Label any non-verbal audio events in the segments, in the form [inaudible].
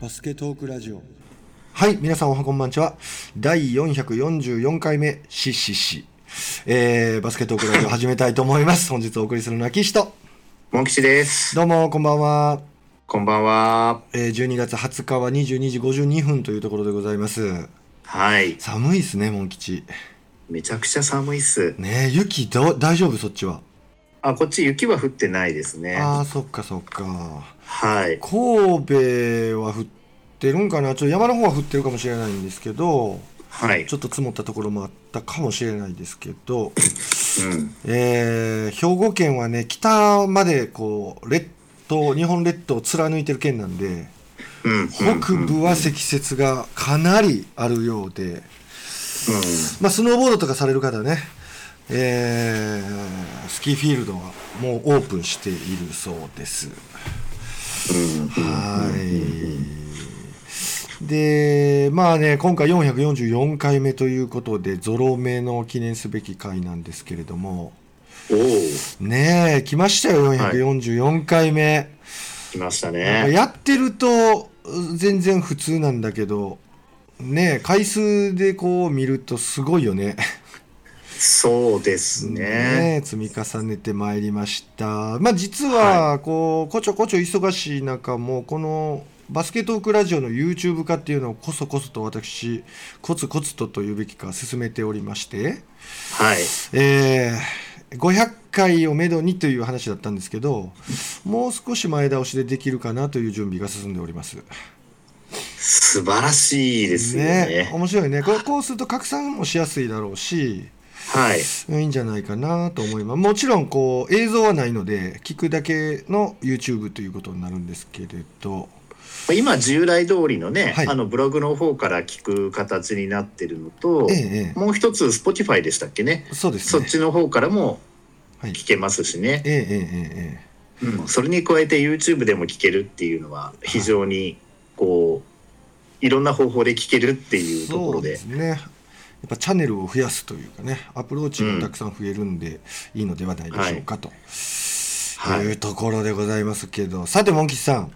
バスケトークラジオはい、皆さんおはこんばんちは。第444回目、ししし。えー、バスケットークラジオ [laughs] 始めたいと思います。本日お送りするのは岸と。モン吉です。どうも、こんばんは。こんばんは。えー、12月20日は22時52分というところでございます。はい。寒いっすね、モン吉。めちゃくちゃ寒いっす。ねえ、雪ど、大丈夫？そっちは。あ、こっち雪は降ってないですね。ああ、そっかそっか。はい。神戸は降ってるんかな？ちょっと山の方は降ってるかもしれないんですけど、はい。ちょっと積もったところもあったかもしれないですけど、うん。えー兵庫県はね北までこう列島日本列島を貫いてる県なんでうん。北部は積雪がかなりあるようで、うん。まあ、スノーボードとかされる方はね、えースキーフィールドはもうオープンしているそうです。はいでまあね今回444回目ということでゾロ目の記念すべき回なんですけれども。ねえ来ましたよ444回目、来ましたね。やってるとう全然普通なんだけどねえ回数でこう見るとすごいよねそうですね。ねえ積み重ねてまいりましたまあ実はこうこちょこちょ忙しい中もこのバスケットークラジオの YouTube 化っていうのをこそこそと私コツコツとというべきか進めておりましてはい。えー500回をめどにという話だったんですけどもう少し前倒しでできるかなという準備が進んでおります素晴らしいですよねね。面白いねこうこうすると拡散もしやすいだろうしはい。いいんじゃないかなと思います。もちろんこう映像はないので聞くだけの YouTube ということになるんですけれど。今従来通りのね、はい。あのブログの方から聞く形になってるのと、えええもう一つ Spotify でしたっけね？えそうですね。そっちの方からもはい聞けますしね。えええええうん、それに加えて YouTube でも聞けるっていうのは非常にこうい。ろんな方法で聞けるってえいうところそうでですね。やっぱチャンネルを増やすというかねアプローチがたくさん増えるんでいいのではないでしょうかと、はい。い。うところでございますけど。さてモン吉さん。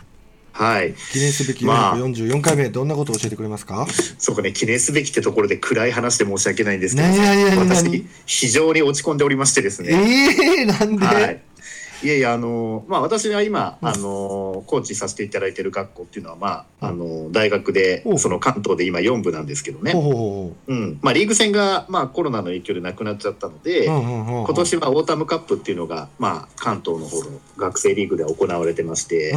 はい。記念すべきまあ。444回目、どんなことを教えてくれますか？そうかね記念すべきってところで暗い話で申し訳ないんですけど、何々何々私非常に落ち込んでおりましてですえね、えなんで、はいいやいやあのまあ私は今、あのコーチさせていただいている学校っていうのはまあ、あの大学でその関東で今4部なんですけどね。ほう、ん。まあ、リーグ戦が、まあ、コロナの影響でなくなっちゃったので、今年はオータムカップっていうのが、まあ、関東の方の学生リーグで行われてまして、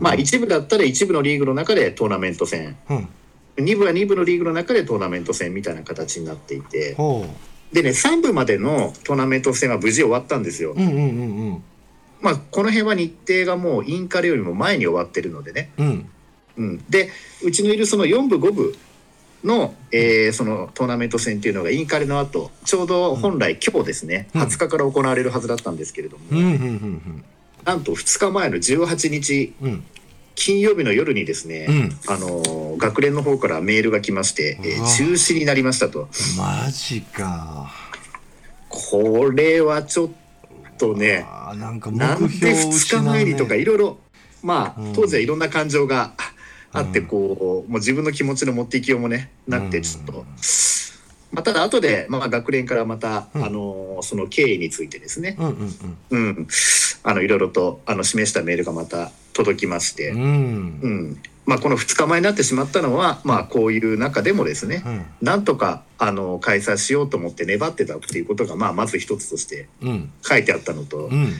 まあ、一部だったら一部のリーグの中でトーナメント戦。うん。二部は二部のリーグの中でトーナメント戦みたいな形になっていて。ほでね3部までのトーナメント戦は無事終わったんですよ。う。うんうんうんまあ、この辺は日程がもうインカレよりも前に終わってるのでね、うん。うん。うん、でうちのいるその4部5部の,、えーそのトーナメント戦っていうのがインカレの後ちょうど本来今日ですね、うん。20日から行われるはずだったんですけれども、うんうんうんなんと2日前の18日うん。うん金曜日の夜にですね、うん。あのー学連の方からメールが来まして、えー。中止になりましたと。マジか。これはちょっとねなんかで2日前にとかいろいろまあうん。当時はいろんな感情があってうんこうもう自分の気持ちの持っていきようもねなくてちょっと。うんまあ、ただ後で、まあ、学連からまた、うん。あのーその経緯についてですね、うんうんうん、あのいろいろとあの示したメールがまた届きまして、うん。ううんんまあ、この2日前になってしまったのは、まあ、こういう中でもですね、うん。なんとかあの開催しようと思って粘ってたっていうことが、まあ、まず一つとしてうん。書いてあったのと、うん。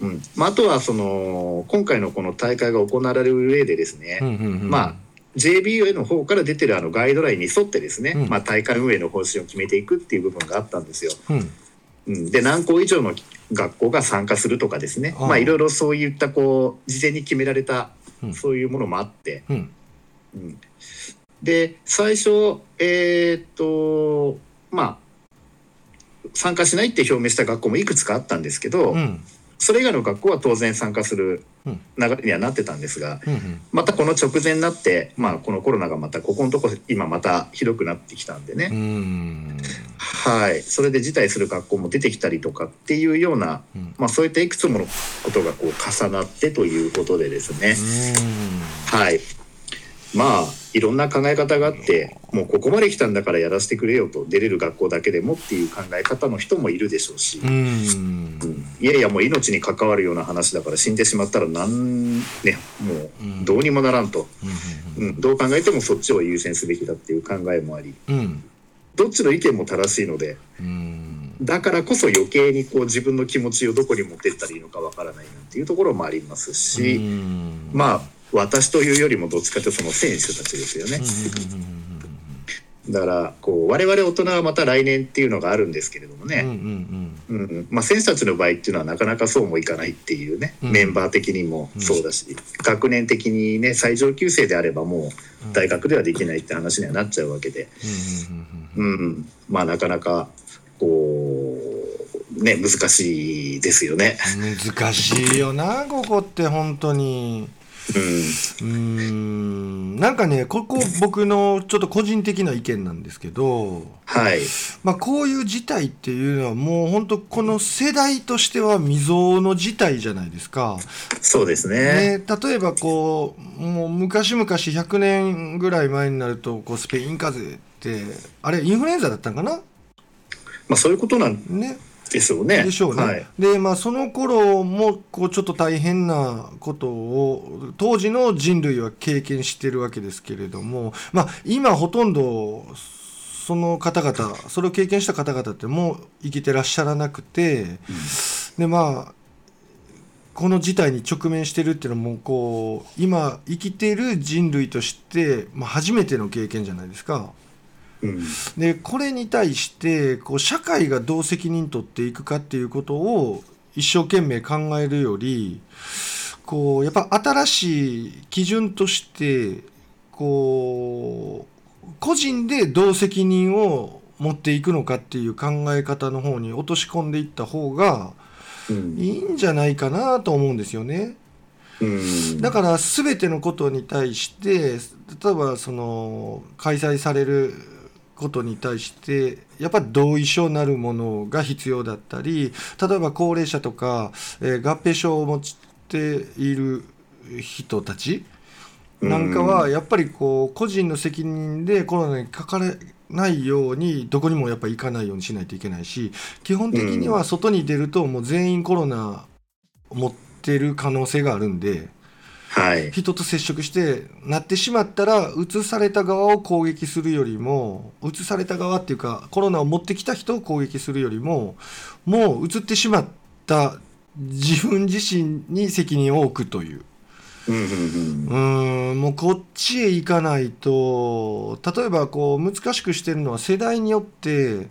うん。まあ、あとはその今回のこの大会が行われる上でですね、うんうんうん。まあ JBA の方から出てるあのガイドラインに沿ってですね、うん。まあ、大会運営の方針を決めていくっていう部分があったんですよ。うんうん、で何校以上の学校が参加するとかですね。まあいろいろそういったこう事前に決められたうん。そういうものもあって、うん。うん、で最初えーっとまあ参加しないって表明した学校もいくつかあったんですけど、うんそれ以外の学校は当然参加するうん。流れにはなってたんですがうんまたこの直前になって、まあ、このコロナがまたここのとこ今またひどくなってきたんでね、うん。はい、それで辞退する学校も出てきたりとかっていうような、うん。まあ、そういったいくつものことがこう重なってということでですね、はい。まあいろんな考え方があってもうここまで来たんだからやらせてくれよと出れる学校だけでもっていう考え方の人もいるでしょうし、うん。うんいやいやもう命に関わるような話だから死んでしまったらなんねもうどうにもならんと、うん、どう考えてもそっちを優先すべきだっていう考えもあり。うん。どっちの意見も正しいのでうん。だからこそ余計にこう自分の気持ちをどこに持ってったらいいのかわからないなっていうところもありますし、うん。まあ私というよりもどっちかというとその選手たちですよね。だからこう我々大人はまた来年っていうのがあるんですけれどもうんうんうね、選手たちの場合っていうのはなかなかそうもいかないっていうね、うん。メンバー的にもそうだし、学年的にね最上級生であればもう大学ではできないって話にはなっちゃうわけで、うんうん。うんうん、まあなかなかこうね難しいですよね。難しいよなここって本当にうん。うーん。なんかねここ僕のちょっと個人的な意見なんですけど、はい、まあ、こういう事態っていうのはもう本当この世代としては未曾有の事態じゃないですか。そうですね。ね、例えばこうもう昔々100年ぐらい前になるとこうスペイン風邪ってあれインフルエンザだったんかな？まあそういうことなんねですよね。でしょうね。はい、でまあその頃もこうちょっと大変なことを当時の人類は経験してるわけですけれどもまあ今ほとんどその方々それを経験した方々ってもう生きてらっしゃらなくて、でまあこの事態に直面してるっていうのはもうこう今生きてる人類として、まあ、初めての経験じゃないですか。うん。でこれに対してこう社会がどう責任取っていくかっていうことを一生懸命考えるよりこうやっぱ新しい基準としてこう個人でどう責任を持っていくのかっていう考え方の方に落とし込んでいった方がうん。いいんじゃないかなと思うんですよね。うん。だから全てのことに対して例えばその開催されることに対してやっぱり同意書なるものが必要だったり例えば高齢者とか、えー合併症を持っている人たちなんかはやっぱりこう個人の責任でコロナにかからないようにどこにもやっぱり行かないようにしないといけないし基本的には外に出るともう全員コロナを持ってる可能性があるんで。はい。人と接触してなってしまったら移された側を攻撃するよりも移された側っていうかコロナを持ってきた人を攻撃するよりももう移ってしまった自分自身に責任を置くといううんもうこっちへ行かないと例えばこう難しくしてるのは世代によって、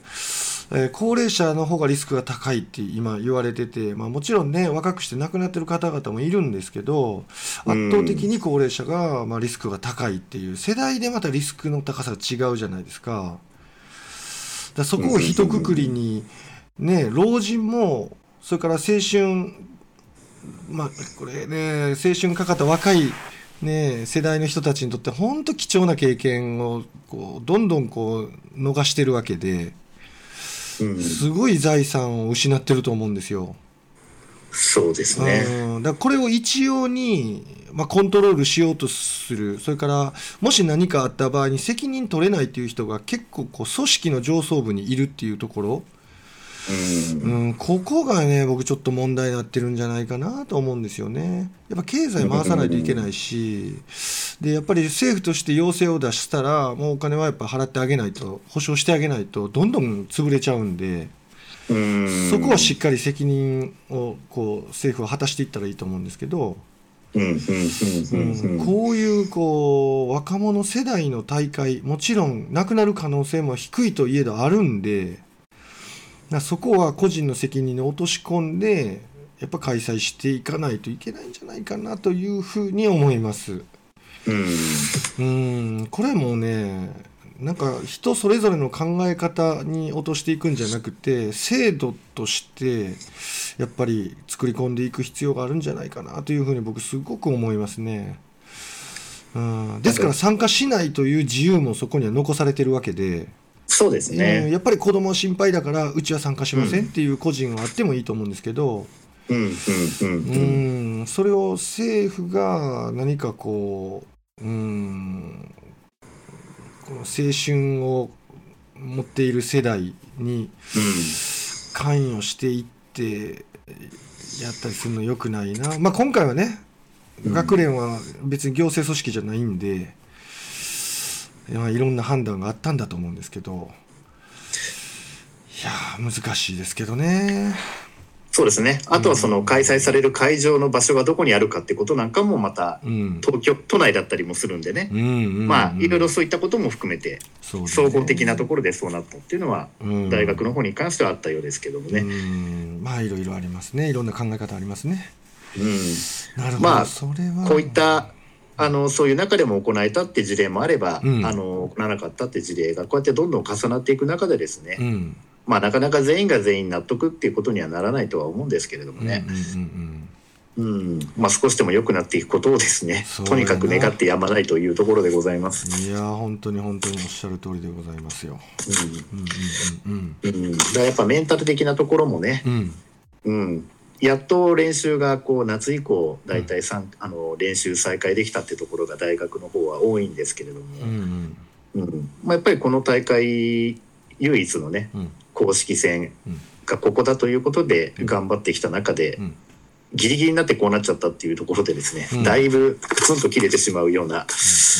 えー高齢者の方がリスクが高いって今言われてて、まあ、もちろんね若くして亡くなってる方々もいるんですけど圧倒的に高齢者が、まあ、リスクが高いっていう世代でまたリスクの高さが違うじゃないですか。だそこを一括りにね老人もそれから青春まあこれね青春かかった若いね世代の人たちにとって本当貴重な経験をこうどんどんこう逃してるわけでうんすごい財産を失ってると思うんですよ。そうですね。うんだこれを一様に、まあ、コントロールしようとするそれからもし何かあった場合に責任取れないっていう人が結構こう組織の上層部にいるっていうところ、うんうん、ここがね僕ちょっと問題になってるんじゃないかなと思うんですよね。やっぱ経済回さないといけないしでやっぱり政府として要請を出したらもうお金はやっぱ払ってあげないと保証してあげないとどんどん潰れちゃうんで。うんそこはしっかり責任をこう政府は果たしていったらいいと思うんですけど、うんこういうこう若者世代の大会もちろんなくなる可能性も低いといえどあるんでなそこは個人の責任に落とし込んでやっぱ開催していかないといけないんじゃないかなというふうに思います。うんうんこれもねなんか人それぞれの考え方に落としていくんじゃなくて制度としてやっぱり作り込んでいく必要があるんじゃないかなというふうに僕すごく思いますね。うん、ですから参加しないという自由もそこには残されてるわけで、そうですうんね。やっぱり子供は心配だからうちは参加しませんっていう個人はあってもいいと思うんですけど、うんうんうんうん、それを政府が何かこううん。この青春を持っている世代に関与していってやったりするのよくないな、まあ、今回はね学連は別に行政組織じゃないんで、まあ、いろんな判断があったんだと思うんですけどいやー難しいですけどね。そうですね。あとはその開催される会場の場所がどこにあるかってことなんかもまたうん東京都内だったりもするんでね。うんうんうんまあいろいろそういったことも含めて総合的なところでそうなったっていうのはうん大学の方に関してはあったようですけどもね。うんまあいろいろありますねいろんな考え方ありますねうん。なるほど、まあこういったあのそういう中でも行えたって事例もあれば、うん。あの行わなかったって事例がこうやってどんどん重なっていく中でですね、うん。まあなかなか全員が全員納得っていうことにはならないとは思うんですけれどもね、うんうんうんうんまあ、少しでも良くなっていくことをですねとにかく願ってやまないというところでございます。うんいやー本当に本当におっしゃる通りでございますよ。うん。うんうんうん、だからやっぱメンタル的なところもね、うんうん。うん、やっと練習がこう夏以降大体さん、あの練習再開できたってところが大学の方は多いんですけれども、うんうん。うん。まあ、やっぱりこの大会唯一のねうん。公式戦うんがここだということでうん。頑張ってきた中で、うんギリギリになってこうなっちゃったっていうところでですね、うん。だいぶプツンと切れてしまうような、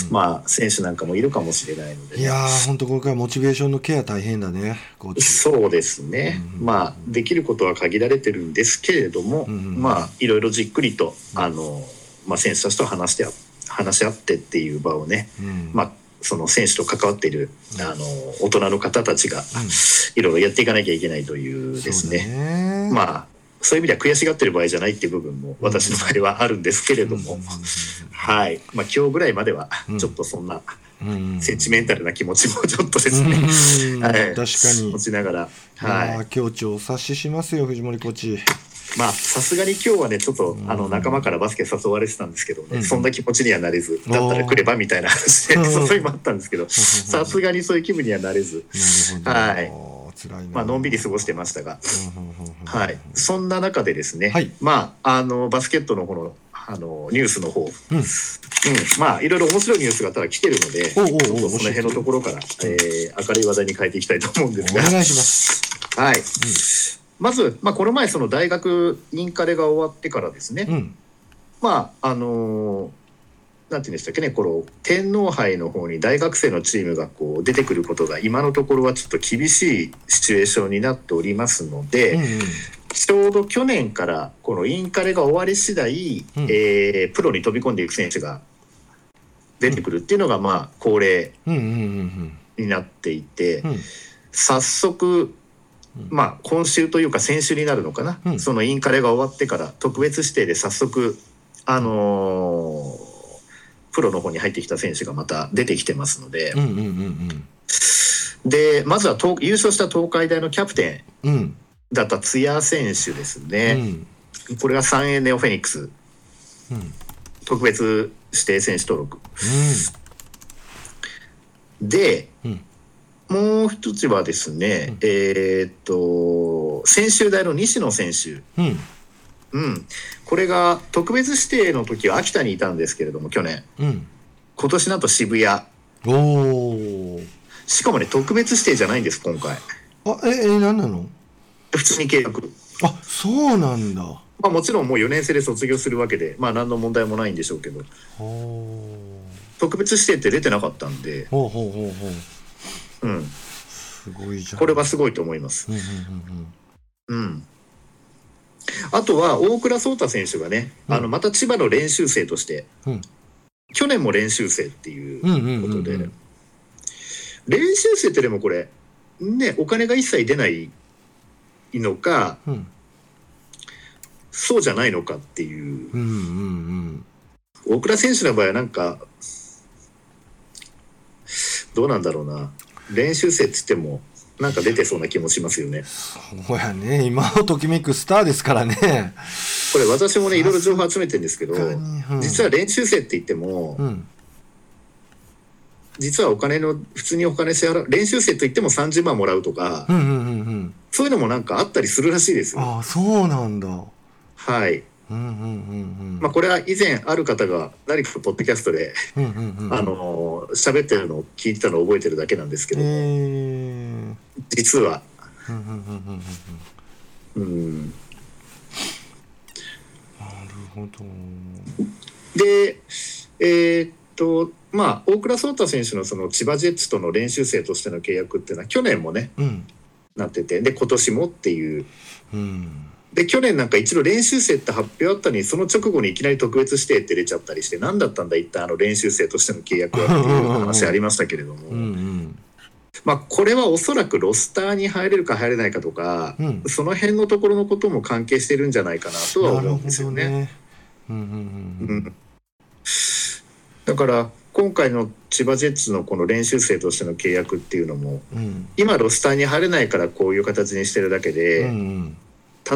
うん。まあ、選手なんかもいるかもしれないのでね、いやー本当これからモチベーションのケア大変だねそうですね、うん。まあできることは限られてるんですけれども、うん。まあいろいろじっくりとあの、まあ、選手たちと話してあ話し合ってっていう場をね、うん。まあ、その選手と関わっているうん。あの大人の方たちがいろいろやっていかなきゃいけないというですね。ね。まあそういう意味では悔しがってる場合じゃないっていう部分も私の場合はあるんですけれども、うん。はい、まあ、今日ぐらいまではうん。ちょっとそんなセンチメンタルな気持ちもちょっとですね、うん。[laughs] はい、確かに。持ちながら、はい。ー、境地をお察ししますよ藤森コーチ。まあさすがに今日はねちょっとうん。あの仲間からバスケ誘われてたんですけどね、うん。そんな気持ちにはなれずだったら来ればみたいな話でうん誘いもあったんですけどさすがにそういう気分にはなれず、なるほど辛いな。まあのんびり過ごしてましたが、うんうんうんうんはい、そんな中でですね、はい。まああのバスケットのこのあのニュースの方、うん。うん。まあいろいろ面白いニュースがただ来てるのでおうおうおその辺のところから、えー明るい話題に変えていきたいと思うんですが。お願いします。はい。まず、まあ、この前、その大学インカレが終わってからですね、うん。まあ、あのーなんていうんでしたっけね、この天皇杯の方に大学生のチームがこう出てくることが今のところはちょっと厳しいシチュエーションになっておりますので、うんうん。ちょうど去年からこのインカレが終わり次第、うん。えープロに飛び込んでいく選手が出てくるっていうのがまあ恒例になっていて、早速まあ今週というか先週になるのかな、うん。そのインカレが終わってから特別指定で早速あのープロの方に入ってきた選手がまた出てきてますので。う、んうんうんでまずは東優勝した東海大のキャプテうんうん。ンだった津谷選手ですうね、ん。これが三円ネオフェニックス。うん。特別指定選手登録。でうん。もう一つはですね、うん。えーっと専修大の西野選手うん。うん、これが特別指定の時は秋田にいたんですけれども去年。うん。今年なんと渋谷。おおしかもね特別指定じゃないんです今回。あええ何なの？普通に契約。あそうなんだ。まあもちろんもう4年生で卒業するわけでまあ何の問題もないんでしょうけど。ほ特別指定って出てなかったんで、うほうほうほうほう。うん、すごいじゃん。これはすごいと思います。うんうん。うんあとは大倉颯太選手がね、うん。あのまた千葉の練習生として、うん。去年も練習生っていううんうんうんうんことで、うん練習生ってでもこれねお金が一切出ないのかうん。そうじゃないのかっていう。うんうん大倉選手の場合はなんかどうなんだろうな。練習生っつってもなんか出てそうな気もしますよね。そうやね。今をときめくスターですからね。これ私もねいろいろ情報集めてるんですけどうん。実は練習生って言ってもうん。実はお金の普通にお金支払う練習生と言っても30万もらうとかうんうんうんうん。そういうのもなんかあったりするらしいですよ。ああそうなんだ。はい。うんうんうんまあ、これは以前ある方が何かポッドキャストで、うんうんうんあの喋ってるのを聞いてたのを覚えてるだけなんですけども、えー実は、うん。なるほど。でえーっとまあ大倉颯太選手のその千葉ジェッツとの練習生としての契約っていうのは去年もねうん。なっててで今年もっていう。うん。で去年なんか一度練習生って発表あったのにその直後にいきなり特別指定って出ちゃったりして何だったんだ一旦あの練習生としての契約はっていう話ありましたけれども、うんうんまあこれはおそらくロスターに入れるか入れないかとか、うん。その辺のところのことも関係してるんじゃないかなとは思うんですよね。だから今回の千葉ジェッツのこの練習生としての契約っていうのもうん。今ロスターに入れないからこういう形にしてるだけうんうで、ん。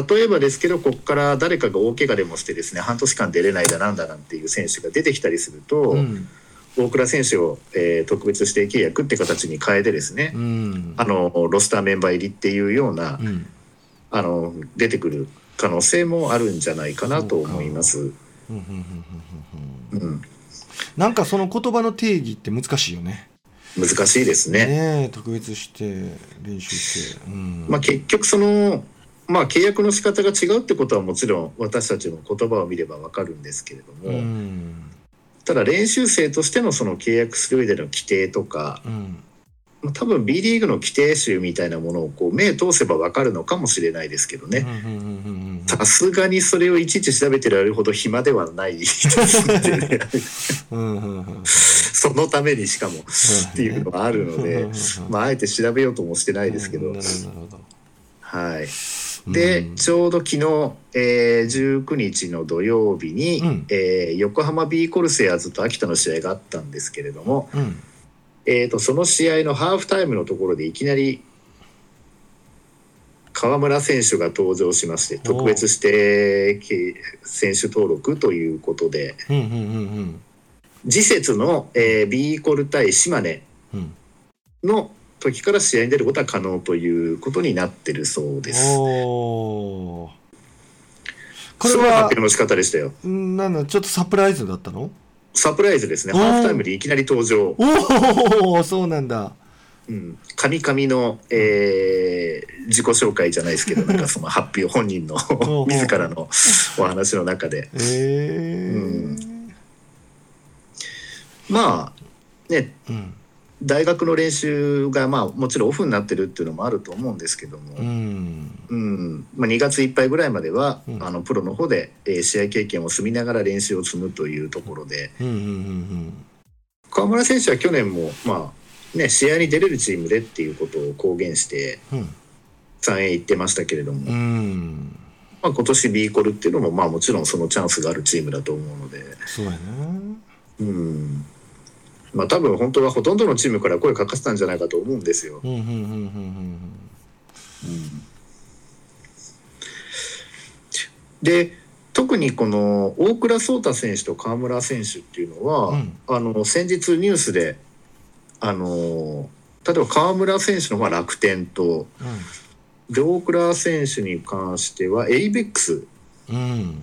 例えばですけどここから誰かが大怪我でもしてですね半年間出れないだなんだなんていう選手が出てきたりすると、うん大倉選手を、えー特別指定契約って形に変えてですね、うんあのロスターメンバー入りっていうような、うんあの出てくる可能性もあるんじゃないかなと思います。なんかその言葉の定義って難しいよね。難しいですね。ねえ特別して練習して。うんまあ、結局その、まあ、契約の仕方が違うってことはもちろん私たちの言葉を見ればわかるんですけれども、うんただ練習生としてのその契約する上での規定とか、うん。まあ多分 B リーグの規定集みたいなものをこう目通せばわかるのかもしれないですけどね。さすがにそれをいちいち調べてられるほど暇ではないそのためにしかもっていうのがあるので、まあ、あえて調べようともしてないですけど。はい。で、うん。ちょうど昨日、えー19日の土曜日に、うん。えー横浜 B コルセアーズと秋田の試合があったんですけれども、うん。えー、とその試合のハーフタイムのところでいきなり河村選手が登場しましてお特別指定選手登録ということでうんうんうん次節の、えー、B コル対島根うん。の時から試合に出ることは可能ということになってるそうです。おーこれすごい発は表の仕方でしたよ。んなんだちょっとサプライズだったの？サプライズですね。ハーフタイムでいきなり登場。おおそうなんだうん。神々の、えー自己紹介じゃないですけど、なんかその発表本人の自らのお話の中で。ええうんまあ、ね、うん大学の練習がまあもちろんオフになってるっていうのもあると思うんですけども、うん。うん。まあ、2月いっぱいぐらいまでは、うん。あのプロの方で、えー試合経験を積みながら練習を積むというところで。うんうんうん川村選手は去年も、まあね、試合に出れるチームでっていうことを公言してうん。3へ行ってましたけれども、うん。うんまあ、今年 B コルっていうのも、まあ、もちろんそのチャンスがあるチームだと思うので、そうやなうんまあ、多分本当はほとんどのチームから声かかせたんじゃないかと思うんですよ。うんうんうんうんで特にこの大倉颯太選手と川村選手っていうのは、うん。あの先日ニュースであの例えば川村選手の方は楽天とで大倉選手に関しては ABEX うんうん。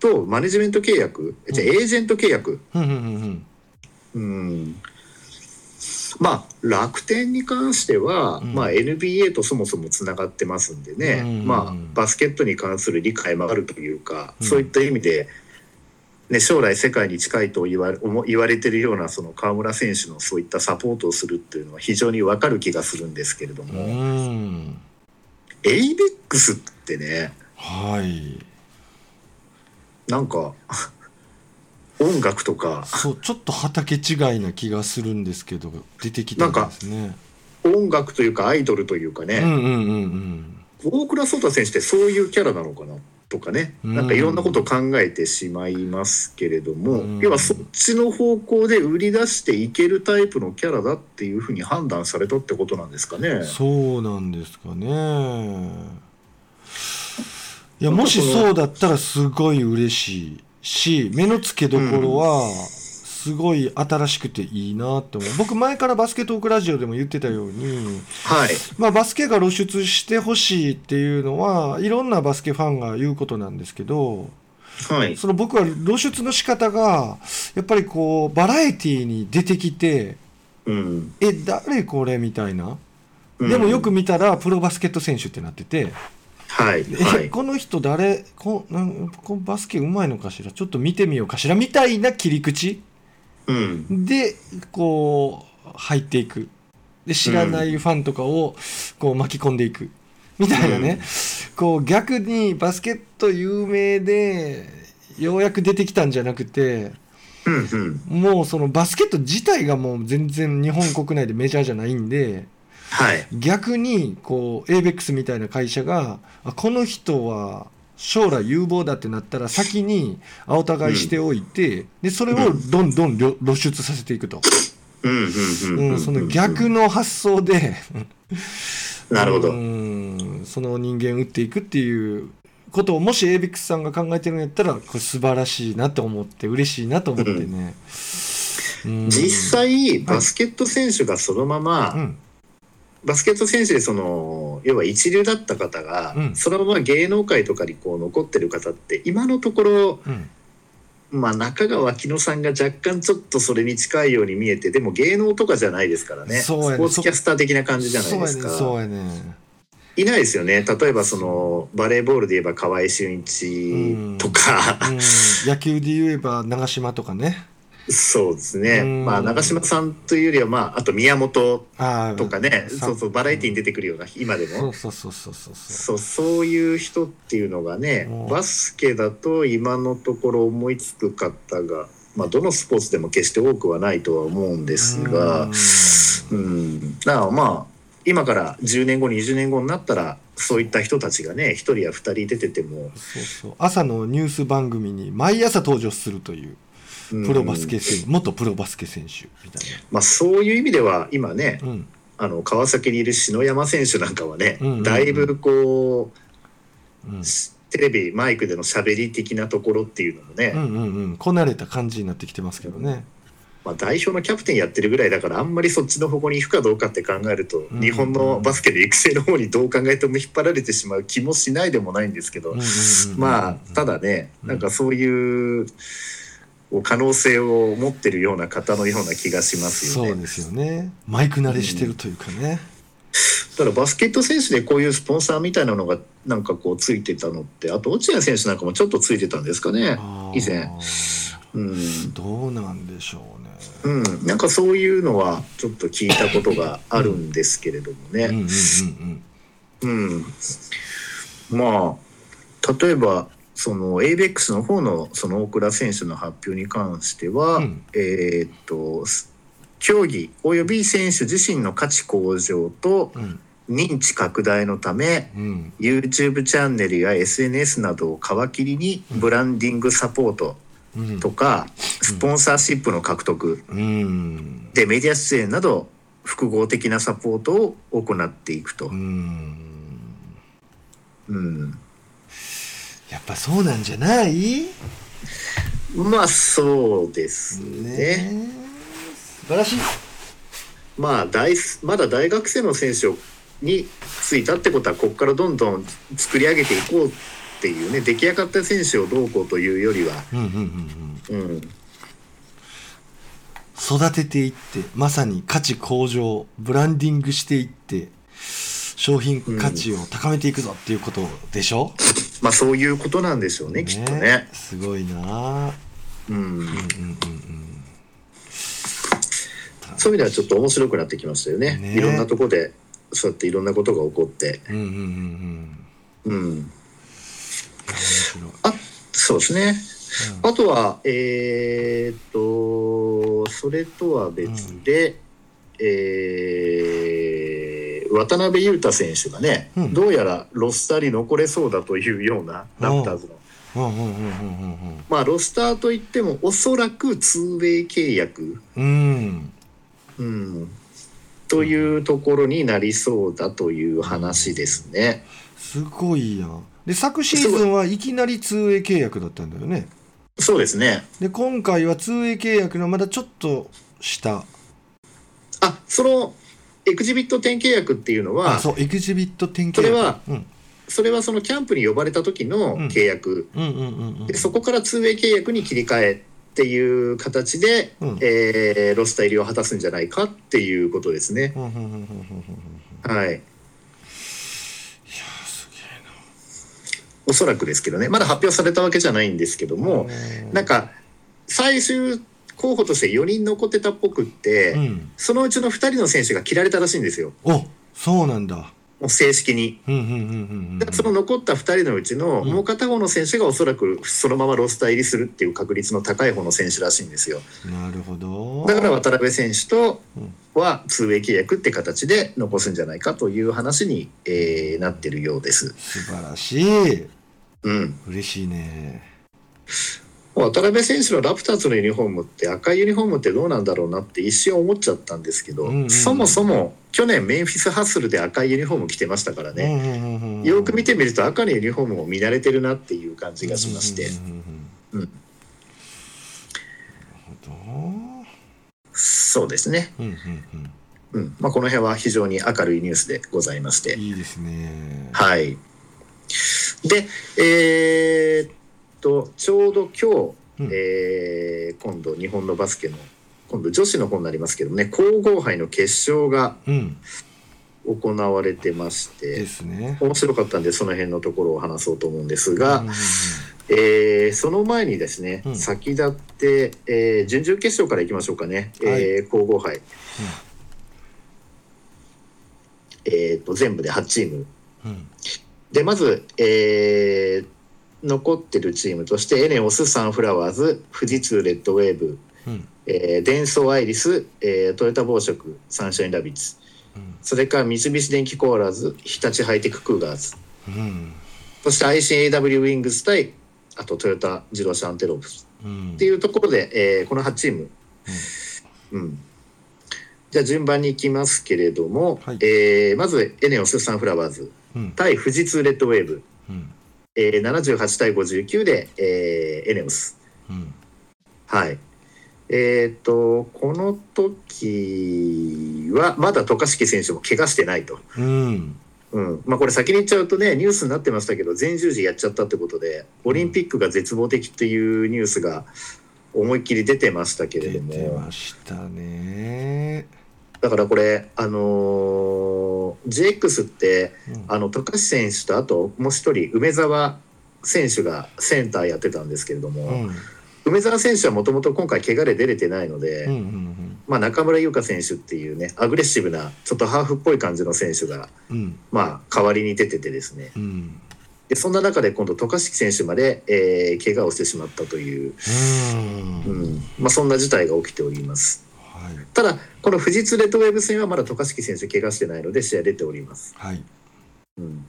とマネジメント契約、じゃあエージェント契約、うんうんうんうん、まあ楽天に関しては、うん。まあ、NBA とそもそもつながってますんでね、うん。まあ、バスケットに関する理解もあるというか、うん。そういった意味で、ね、将来世界に近いと言われ思言われてるようなその川村選手のそういったサポートをするっていうのは非常に分かる気がするんですけれどうも、ん ABEX ってねはい。なんか音楽とか。そうちょっと畑違いな気がするんですけど出てきたんですね。音楽というかアイドルというかね、うんうんうんうん。大倉颯太選手ってそういうキャラなのかなとかね、うん。なんかいろんなことを考えてしまいますけれども、うん。要はそっちの方向で売り出していけるタイプのキャラだっていうふうに判断されたってことなんですかね。そうなんですかね。いやもしそうだったらすごい嬉しいし目の付けどころはすごい新しくていいなって思う。僕前からバスケットークラジオでも言ってたようにはい、まあ、バスケが露出してほしいっていうのはいろんなバスケファンが言うことなんですけどはい。その僕は露出の仕方がやっぱりこうバラエティーに出てきてうん。え誰これみたいな。うん。でもよく見たらプロバスケット選手ってなってて、はい。えはい。この人誰？こなんこバスケうまいのかしら？ちょっと見てみようかしらみたいな切り口？うん。でこう入っていくで知らないファンとかをこう巻き込んでいくみたいなね、こう逆にバスケット有名でようやく出てきたんじゃなくてうん。うん。もうそのバスケット自体がもう全然日本国内でメジャーじゃないんではい。逆にこう ABEX みたいな会社があこの人は将来有望だってなったら先に青互いしておいて、でそれをどんどん露露出させていくと、うん。うん。うん。うん、その逆の発想で [laughs] なるほど。うんその人間を打っていくっていうことをもし ABEX さんが考えてるんやったらこれ素晴らしいなと思って嬉しいなと思ってね、うん実際、バスケット選手がそのまま、うんバスケット選手でその要は一流だった方が、うん。そのまま芸能界とかにこう残ってる方って今のところ、うん。まあ、中川紀乃さんが若干ちょっとそれに近いように見えてでも芸能とかじゃないですからね。そうやね。スポーツキャスター的な感じじゃないですか。いないですよね。例えばそのバレーボールで言えば河合俊一とか、うん、野球で言えば長嶋とかねそうですね、まあ、長嶋さんというよりは、まあ、あと宮本とかね。そうそうバラエティーに出てくるような今でも。そういう人っていうのがねバスケだと今のところ思いつく方が、まあ、どのスポーツでも決して多くはないとは思うんですがうん。だからまあ今から10年後20年後になったらそういった人たちがね1人や2人出てても。そうそう。朝のニュース番組に毎朝登場するという。プロバスケ選手、元プロバスケ選手みたいまあ、そういう意味では今ねな、うん、あの川崎にいる篠山選手なんかはね、うんうんうん。だいぶこううん。テレビマイクでの喋り的なところっていうのもね、うんうんうん。こなれた感じになってきてますけどね、まあ、代表のキャプテンやってるぐらいだからあんまりそっちの方向に行くかどうかって考えると、うん。日本のバスケの育成の方にどう考えても引っ張られてしまう気もしないでもないんですけど、まあただねうんなんかそういう可能性を持ってるような方のような気がしますよね。そうですよね。マイク慣れしてるというかね、ただバスケット選手でこういうスポンサーみたいなのがなんかこうついてたのってあと落合選手なんかもちょっとついてたんですかね。以前。うん。どうなんでしょうね。うん、なんかそういうのはちょっと聞いたことがあるんですけれどもね。うんうんうん。うん、まあ例えばその ABEX の方のその大倉選手の発表に関しては、うん。えーっとす競技および選手自身の価値向上とうん。認知拡大のためうん。YouTube チャンネルや SNS などを皮切りにブランディングサポートうん。とかスポンサーシップの獲得うん。でメディア出演など複合的なサポートを行っていくと。う。ん。うんやっぱそうなんじゃない？まあそうですね。ね素晴らしい。まあ大まだ大学生の選手をについたってことはここからどんどん作り上げていこうっていうね出来上がった選手をどうこうというよりは、うんうんうんうん。うん、育てていってまさに価値向上ブランディングしていって商品価値を高めていくぞっていうことでしょ、まあそういうことなんでしょうねきっとね。すごいな。うん、うんうんうんそういう意味ではちょっと面白くなってきましたよね。ね。いろんなところでそうやっていろんなことが起こって、うんうんうんうん。うん。あそうですね。あとはえーっとそれとは別で、えー渡辺裕太選手がね、うん。どうやらロスターに残れそうだというようなラプターズの、まあロスターといってもおそらく 2way 契約、うん。うん。うん、というところになりそうだという話ですね。すごいやんで昨シーズンはいきなり 2way 契約だったんだよね。そうですね。で今回は 2way 契約のまだちょっと下。あそのエクジビット10契約っていうのはあそうエグジビット10契約それはうん。それはそのキャンプに呼ばれた時の契約、そこからツーウェイ契約に切り替えっていう形で、うん。えーロスター入りを果たすんじゃないかっていうことですね。はい。いやーすおそらくですけどね、まだ発表されたわけじゃないんですけどげえも、なんか最終候補として4人残ってたっぽくって、うん。そのうちの2人の選手が切られたらしいんですよ、おそうなんだ。もう正式に。その残った2人のうちのうん。もう片方の選手がおそらくそのままロスター入りするっていう確率の高い方の選手らしいんですよ。なるほど。だから渡辺選手とうん。はツーウェイ契約って形で残すんじゃないかという話に、えーなってるようです。素晴らしい。うん、嬉しいね渡辺選手のラプターズのユニフォームって赤いユニフォームってどうなんだろうなって一瞬思っちゃったんですけど、うんうんうん。そもそも去年メンフィス・ハッスルで赤いユニフォーム着てましたからね、うんうんうんうんよく見てみると赤のユニフォームを見慣れてるなっていう感じがしまして、そうですね、どうんうん。うん。まあ、この辺は非常に明るいニュースでございまして。うんいいですね。はい。で、えーっと、ちょうど今日、うん。えー今度日本のバスケの、今度女子の方になりますけどもね、皇后杯の決勝がうん。行われてましてで、すね。面白かったんで、その辺のところを話そうと思うんですうんが、うんうん。えーその前にですね、うん。先立って、えー準々決勝からいきましょうかね、えー皇后杯。えーっと、全部で8チーム。うん。でまず、えー残ってるチームとしてエネオスサンフラワーズ富士通レッドウェーブ、うん。えーデンソーアイリス、えートヨタ紡織サンシャインラビッツ。うん。それから三菱電機コーラーズ日立ハイテククーガーズ。うん。そして ICAW ウィングス対あとトヨタ自動車アンテロープス。うん。っていうところで、えーこの8チーム、うん。じゃあ順番に行きますけれども、はい。えーまずエネオスサンフラワーズうん。対富士通レッドウェーブ。うんえー、78対59で、えーエネオス。うんはい。えーっと、この時は、まだ渡嘉敷選手も怪我してないと。うんうん。まあ、これ先に言っちゃうとね、ニュースになってましたけど、全十字やっちゃったってことで、オリンピックが絶望的っていうニュースが思いっきり出てましたけれ出ども、てましたねだからこれ、あのー JX って、うん。あの、高橋選手と、あともう一人、梅澤選手がセンターやってたんですけれども、うん。梅澤選手はもともと今回怪我で出れてないので、うんうんまあ、中村優香選手っていうねアグレッシブなちょっとハーフっぽい感じの選手が、うん。うんまあ、代わりに出ててですね。うん。でそんな中で今度渡嘉敷選手まで、えー怪我をしてしまったという、うん。うん。まあ、そんな事態が起きておりますはい。ただこの富士通レッドウェーブ戦はまだ渡嘉敷選手怪我してないので試合出ております、はい。うん。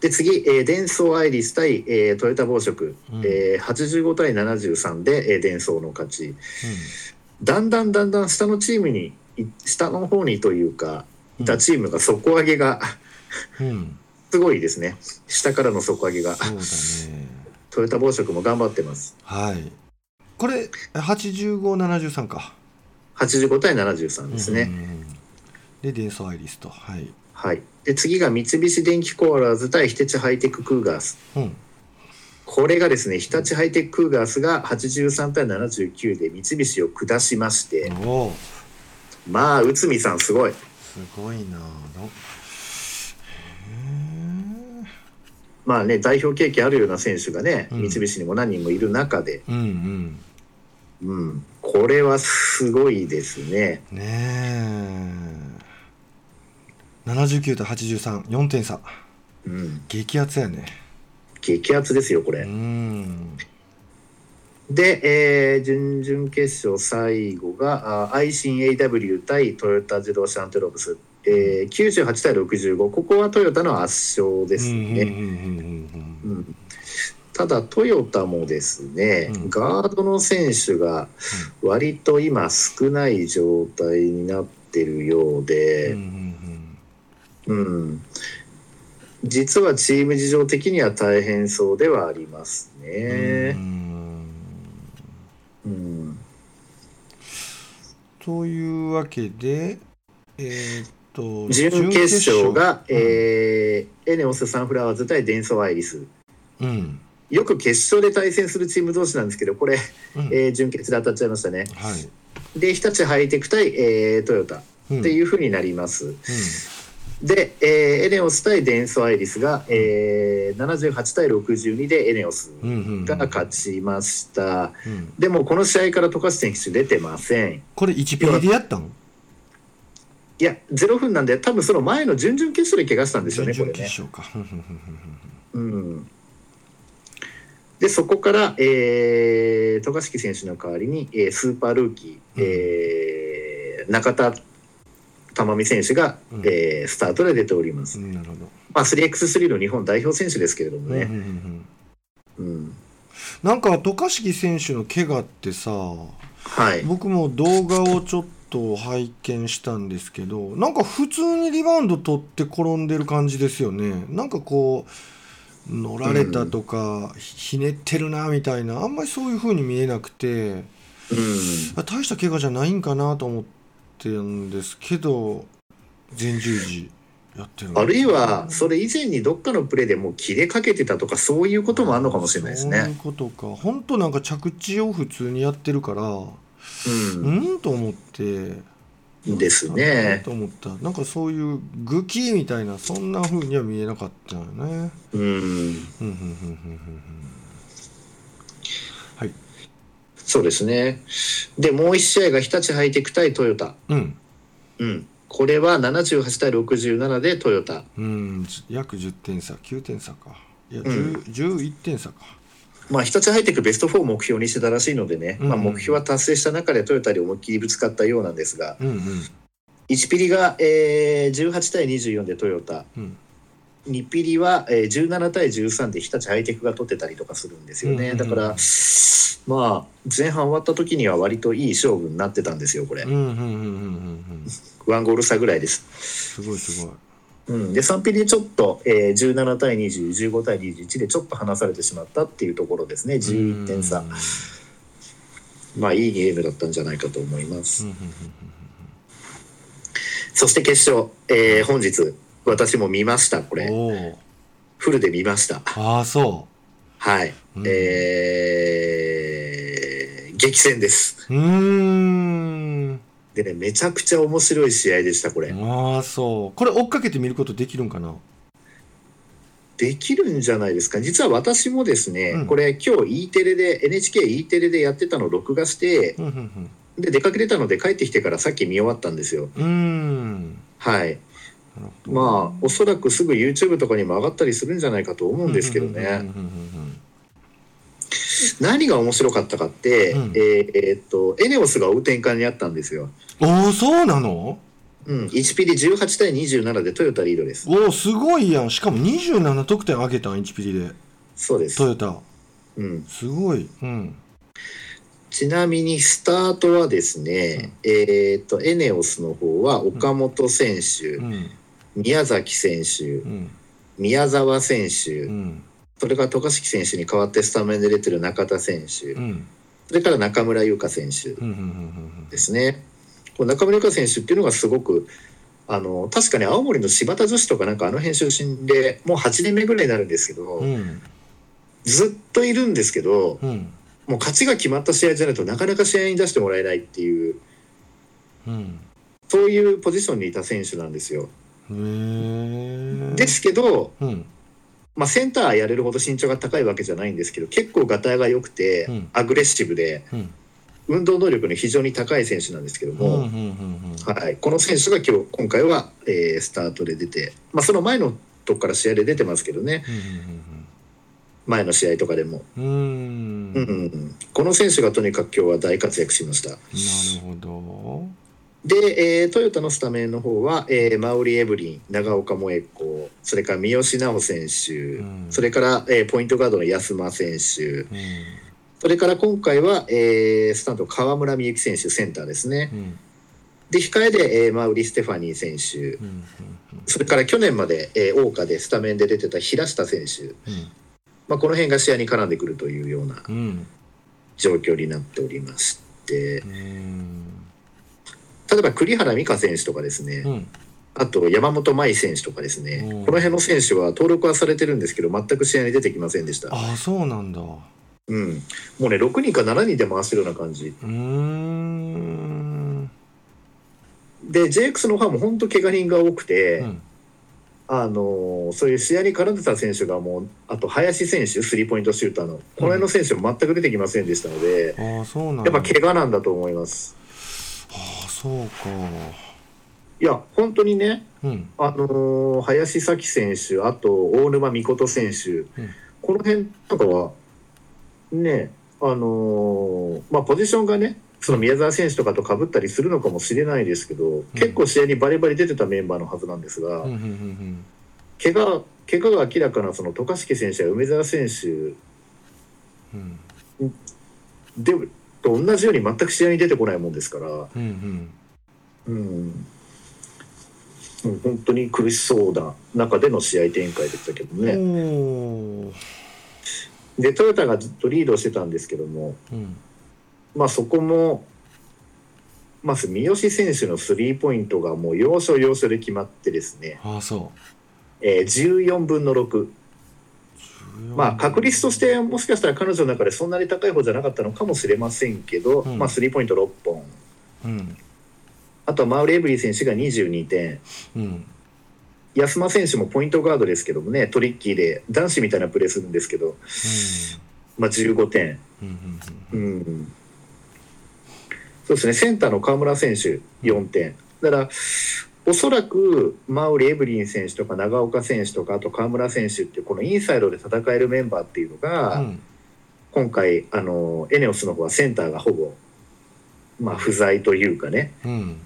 で次、えーデンソーアイリス対、えートヨタ紡織、うん。えー85対73で、えーデンソーの勝ち。だんだんだんだん下のチームにい下の方にというかうん。いたチームが底上げがうん。[laughs] すごいですね。下からの底上げが。そうだね。トヨタ紡織も頑張ってます。はいこれ8573か。85対73ですね、うんうんうん。でデンソーアイリストはい。はい。で次が三菱電機コーラーズ対日立ハイテククーガース。うん。これがですね日立ハイテククーガースが83対79で三菱を下しまして。まあ内海さんすごい。すごいな。まあね代表経験あるような選手がね、うん。三菱にも何人もいる中で、えうんうん、これはすごいですね。うんねえ79と834点差。うん、激アツやね。激アツですよこうれ。ん。で、えー準々決勝最後があ ICAW 対トヨタ自動車アンテロープス、えー、98対65ここはトヨタの圧勝ですね。うん。うんただトヨタもですね、うん。ガードの選手が割と今少ない状態になってるよううんうんで、うん、実はチーム事情的には大変そうではありますね。ん。うん。というわけでえーっと準決勝が、準決えーエネオス・サンフラワーズ対デンソーアイリス。うんよく決勝で対戦するチーム同士なんですけどこれ、うん。えー準決で当たっちゃいましたね。はい。で日立ハイテク対、えートヨタっうん。ていうふうになります、で、えーエネオス対デンソーアイリスが、えー78対62でエネオスうんうんうん。が勝ちました、うん。でもこの試合から富樫選手出てません。これ1ピリでやったん？いや0分なんで多分その前の準々決勝で怪我したんですよねこ準れねうんでそこから、えー、渡嘉敷選手の代わりに、えースーパールーキー、えー中田珠美選手が、うん。えースタートで出ております、うんなるほど。まあ、3x3 の日本代表選手ですけれどもうんうんうね、ん。うん。なんか渡嘉敷選手の怪我ってさはい。僕も動画をちょっと拝見したんですけどなんか普通にリバウンド取って転んでる感じですよね。なんかこう乗られたとか、ひねってるなみたいなあんまりそういう風に見えなくてうん。あ大した怪我じゃないんかなと思ってるんですけど前十字やってるあるいはそれ以前にどっかのプレーでもう切れかけてたとかそういうこともあるのかもしれないですそういうね。ことか。本当なんか着地を普通にやってるからううんと思って。ん、ですね。と思った。なんかそういうグキみたいなそんな風には見えなかったよね。うん、うんうんうんうんうんはい。そうですね。でもう一試合が日立ハイテク対トヨタ。うん。うん、これは78対67でトヨタ。うん約10点差9点差か。いや、ん。10 11点差かまあ日立ハイテクベスト4を目標にしてたらしいのでね、うんまあ、目標は達成した中でトヨタに思いっきりぶつかったようなんですが、うんうん。1ピリが、えー、18対24でトヨタ。うん。2ピリは、えー、17対13で日立ハイテクが取ってたりとかするんですよね、うんうんうん。だからまあ前半終わった時には割といい勝負になってたんですよこれ、うんうんうんうんうんうん。ワンゴール差ぐらいです、すごいすごいうん、で3ピリでちょっと、えー、17対2015対21でちょっと離されてしまったっていうところですね11点差。まあいいゲームだったんじゃないかと思います、うんうんうんそして決勝、えー本日私も見ましたこれ。フルで見ました。ああそはい、うん。えー激戦です。ううーんでねめちゃくちゃ面白い試合でしたこれ、ああそう。これ追っかけて見ることできるんかな？できるんじゃないですか。実は私もですね、うん。これ今日 E テレで NHKE テレでやってたのを録画してうんうんで出かけてたので帰ってきてからさっき見終わったんですよ。うん。はい。まあおそらくすぐ YouTube とかにも上がったりするんじゃないかと思うんですけどうんうんねうん何が面白かったかって、うん。えっとエネオスが追う展開にあったんですよ、うんうんおおそうなの？うん、1ピリ18対27でトヨタリードです。おおすごいやん。しかも27得点上げたん1ピリで。そうです。ト、ヨタ。うん、すごい。うん。ちなみにスタートはですね、えーっとエネオスの方は岡本選手、うん。宮崎選手うん。宮沢選手、うんそれから渡嘉敷選手に代わってスタメンで出てる中田選手、うん。それから中村優香選手ですね。この中村優香選手っていうのがすごくあの確かに青森の柴田女子とかなんかあの辺出身でもう8年目ぐらいになるんですけど、うん。うんずっといるんですけどうん。もう勝ちが決まった試合じゃないとなかなか試合に出してもらえないっていううん。そういうポジションにいた選手なんですよ。ですけど、うんまあ、センターやれるほど身長が高いわけじゃないんですけど結構ガタイが良くて、うん。アグレッシブでうん。運動能力の非常に高い選手なんですけども、はい、この選手が今日今回は、えースタートで出て、まあ、その前のとこから試合で出てますけどね。前の試合とかでも、うん。うんこの選手がとにかく今日は大活躍しました。ほどで、えートヨタのスタメンの方は、えーマウリ・エブリン長岡萌子それから三好直選手、うん。それから、えーポイントガードの安間選手。うん。それから今回は、えースタンド川村美幸選手センターですね。うん。で控えで、えーマウリ・ステファニー選手。それから去年まで、えー、桜花でスタメンで出てた平下選手、うん。まあ、この辺が試合に絡んでくるというようなうん。状況になっておりまして。うん例えば栗原美香選手とかですね、うん。ああと山本舞選手とかですね。うん。この辺の選手は登録はされてるんですけど全く試合に出てきませんでした、ああそうなんだ。ううん、もうね6人か7人で回してるような感じ。で JX の方も本当怪我人が多くて、うん。あのーそういう試合に絡んでた選手がもうあと林選手スリーポイントシューターのこの辺の選手も全く出てきませんでしたので、ああそうなんだ。やっぱ怪我なんだと思いますそうか。いや本当にねうん。あのー林咲選手あと大沼美琴選手、うん。この辺とかはねあのーまあポジションがねその宮澤選手とかと被ったりするのかもしれないですけど、結構試合にバリバリ出てたメンバーのはずなんですが、うんうんうん怪我怪我が明らかなその渡嘉敷選手や梅澤選手うん。でと同じように全く試合に出てこないもんですから、うんうん。うん、うん本当に苦しそうな中での試合展開でしたけどね。でトヨタがずっとリードしてたんですけども、うん。まあ、そこもまず三好選手のスリーポイントがもう要所要所で決まってですね、ああそえー14分の6。うまあ確率としてもしかしたら彼女の中でそんなに高い方じゃなかったのかもしれませんけど、うん。まあスリーポイント6本。うん。あとはマウレ・エブリー選手が22点。うん。安間選手もポイントガードですけどもねトリッキーで男子みたいなプレーするんですけど、まあ、15点、そうですねセンターの河村選手4点。だからおそらくマウリ・エブリン選手とか長岡選手とかあと河村選手っていうこのインサイドで戦えるメンバーっていうのが、うん。今回あのエネオスの方はセンターがほぼ、まあ、不在というかね。うん。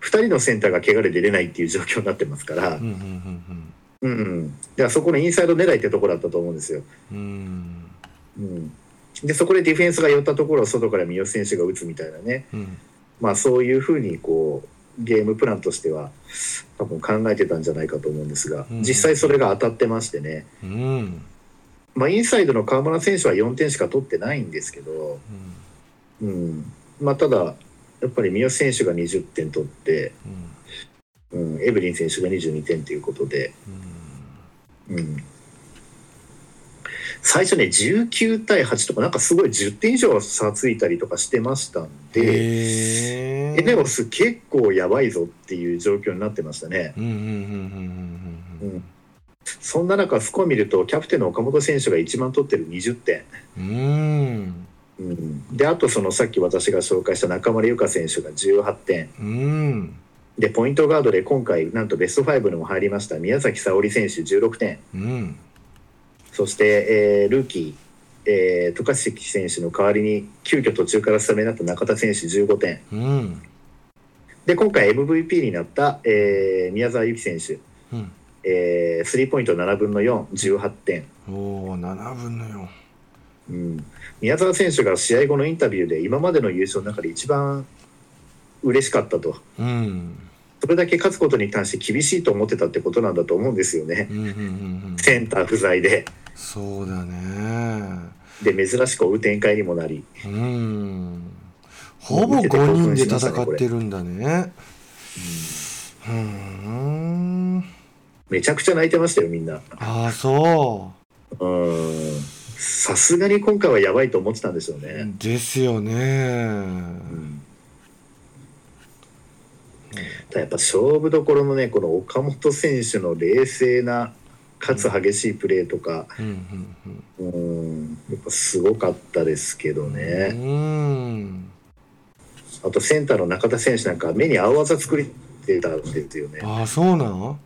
2人のセンターが怪我で出れないっていう状況になってますから。うんう、んうんうん、だからそこのインサイド狙いってところだったと思うんですよ。うんうん。うん、でそこでディフェンスが寄ったところを外から三好選手が打つみたいなね、うん。まあ、そういうふうにこうゲームプランとしては多分考えてたんじゃないかと思うんですがうん。実際それが当たってましてね、うん。まあ、インサイドの河村選手は4点しか取ってないんですけど、うん。まあ、ただやっぱり三好選手が20点取って、うん、エブリン選手が22点ということで、うん、最初ね19対8とかなんかすごい10点以上差ついたりとかしてましたんで。エネオス結構やばいぞっていう状況になってましたね。そんな中、スコア見ると、キャプテンの岡本選手が一番取ってる20点。うんうんうん、で、あとそのさっき私が紹介した中村優香選手が18点。うんで、ポイントガードで今回、なんとベスト5にも入りました宮崎沙織選手16点。うんそして、えールーキー、えー、渡嘉敷選手の代わりに急遽途中からスタメンになった中田選手15点。うん。で、今回 MVP になった、えー宮沢由紀選手。うん。えースリーポイント7分の4、18点。おお7分の4うん、宮沢選手が試合後のインタビューで今までの優勝の中で一番嬉しかったと。うん。それだけ勝つことに関して厳しいと思ってたってことなんだと思うんですよね。うんうんうんうん。センター不在でそうだね。で珍しく追う展開にもなり。うん。ほぼ5人で戦ってるんだね。うん。めちゃくちゃ泣いてましたよみんな。ああそう。ん。さすがに今回はやばいと思ってたんでしょううね、ですよね。うん。ただやっぱ勝負どころのねこの岡本選手の冷静なかつ激しいプレーとか、うんうんうん、やっぱすごかったですけどうね、んうん。あとセンターの中田選手なんか目に青技作りてたんですよね、ああそうなん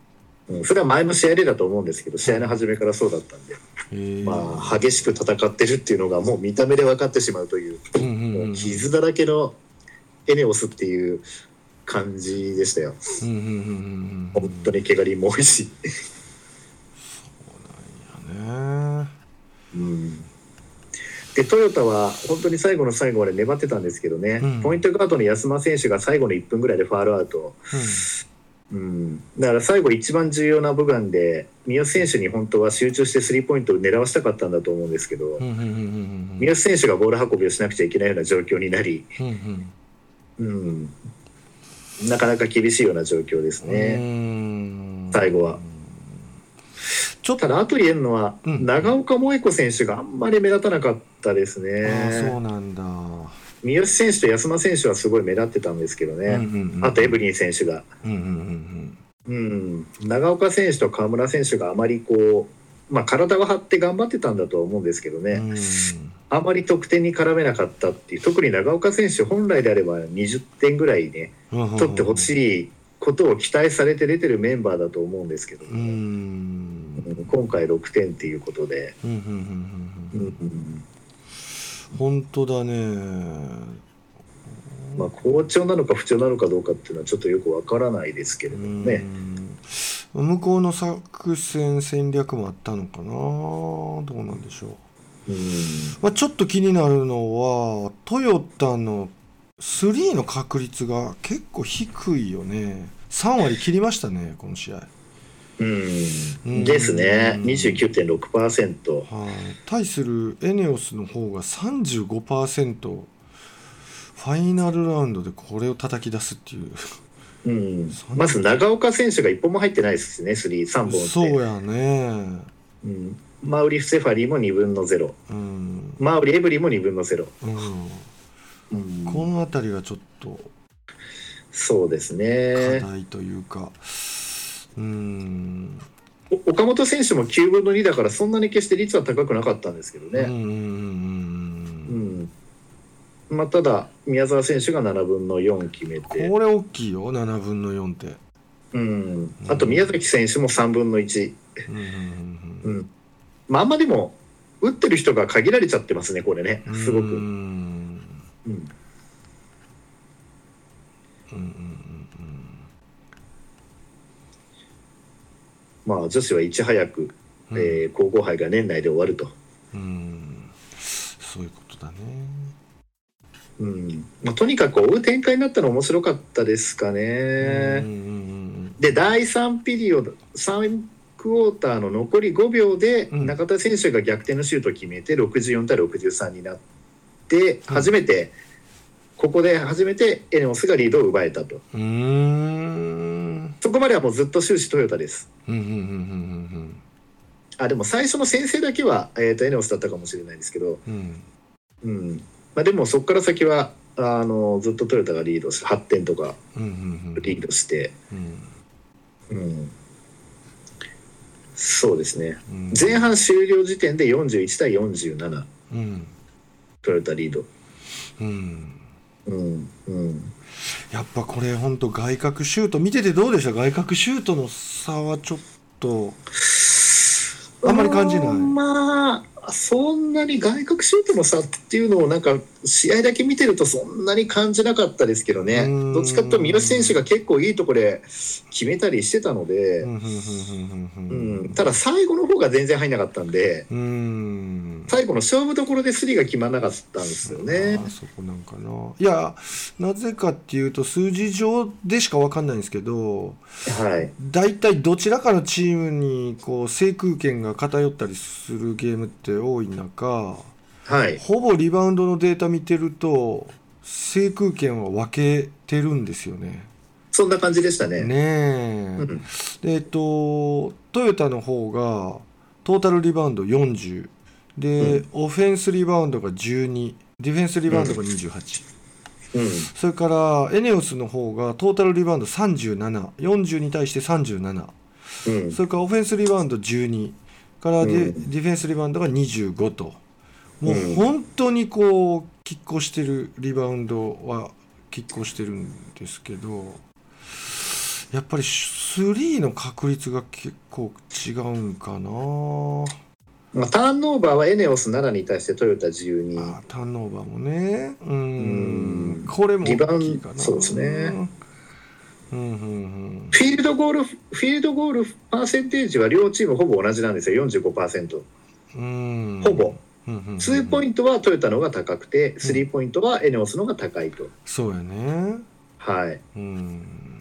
うん、それは前の試合でだと思うんですけど試合の初めからそうだったんで、まあ、激しく戦ってるっていうのがもう見た目で分かってしまうという、うんうんもううん。傷だらけのエネオスっていう感じでしたよ。うんうんうんうんうん。本当に怪我人も多いし、ねうん、でトヨタは本当に最後の最後まで粘ってたんですけどね、うん。ポイントガードの安間選手が最後の1分ぐらいでファールアウト、うん、だから最後一番重要な部分で三好選手に本当は集中してスリーポイントを狙わせたかったんだと思うんですけど、うんうんうんうんうん三好選手がボール運びをしなくちゃいけないような状況になり、うんうん。うん、なかなか厳しいような状況ですうね。ん。最後はちょっとただ、後に言えるのは、うん。長岡萌子選手があんまり目立たなかったですああそね。うなんだ、三好選手と安間選手はすごい目立ってたんですけどね。うんうんうんあとエブリン選手が。うん長岡選手と河村選手があまりこう、まあ、体を張って頑張ってたんだとは思うんですけどね、うん。あまり得点に絡めなかったっていう特に長岡選手本来であれば20点ぐらいねうん取ってほしいことを期待されて出てるメンバーだと思うんですけど、今回6点っていうことで、本当だね。まあ、好調なのか不調なのかどうかっていうのはちょっとよくわからないですけれどもね。うん。向こうの作戦戦略もあったのかな。どうなんでしょう、うん。まあ、ちょっと気になるのはトヨタの3の確率が結構低いよね。3割切りましたねこの試合、はうん、ですね。29.6%。い、対するエネオスの方が35%ファイナルラウンドでこれを叩き出すっていう。うん、まず長岡選手が一本も入ってないですしね、スリー、3本。そうやね。うん、マウリ・フセファリーも2分の0、うん、マウリ・エブリも2分の0。うん、うん。この辺りがちょっとそうです課ね。題というか、うん、お岡本選手も9分の2だから、そんなに決して率は高くなかったんですけどね。うんまあ、ただ、宮澤選手が7分の4決めて、これ大きいよ7分の4って、うん、あと宮崎選手も3分の1。うんまあ、あんまでも、打ってる人が限られちゃってますね、これね。うん、すごく。うん。うんうんうんまあ、女子はいち早く、うん。えー皇后杯が年内で終わると。うん。そういうことだね。うん。まあ、とにかく追う展開になったの面白かったですかうんうんね。うんで第3ピリオド3クォーターの残り5秒でうん。中田選手が逆転のシュートを決めて64対63になってうん。初めて、ここで初めてエネオスがリードを奪えたと。うんうんそこまではもうずっと終始トヨタです。うんうんうんうんあでも最初の先制だけは、えー、とエネオスだったかもしれないですけど、うん。うん。まあ、でもそこから先はあのずっとトヨタがリードして8点とかリードして、うん。うん、そうですね。うん。前半終了時点で41対47うん。トヨタリード。うん。うん。うんやっぱこれ本当外角シュート見ててどうでした？外角シュートの差はちょっとあんまり感じない。うんまあそんなに外角シュートの差っていうのをなんか試合だけ見てるとそんなに感じなかったですけどね。うん。どっちかというと三好選手が結構いいところで決めたりしてたのでただ最後の方が全然入んなかったんでうん。うん最後の勝負どころでスリーが決まらなかったんですよね。あ。そこなんかな。いやなぜかっていうと数字上でしか分かんないんですけどはい、大体どちらかのチームにこう制空権が偏ったりするゲームって多い中はい、ほぼリバウンドのデータ見てると制空権は分けてるんですよね。そんな感じでしたね。ねえ。えっとトヨタの方がトータルリバウンド40で、オフェンスリバウンドが12ディフェンスリバウンドが28、うん。それからエネオスの方がトータルリバウンド3740に対して37うん。それからオフェンスリバウンド12からデ,、ィフェンスリバウンドが25と。もううん。本当にこう拮抗してるリバウンドは拮抗してるんですけどやっぱりスリーの確率が結構違うんかな。まあ、ターンオーバーはエネオス7に対してトヨタ12。あターンオーバーもね。うん。うん。これも大きいかな。そうですね。うんうんうん。フィールドゴール、フィールドゴールパーセンテージは両チームほぼ同じなんですよ、45%。うん。ほぼ。うんうんうん。ツーポイントはトヨタの方が高くて、スリーポイントはエネオスの方が高いと。そうやね。はい。うん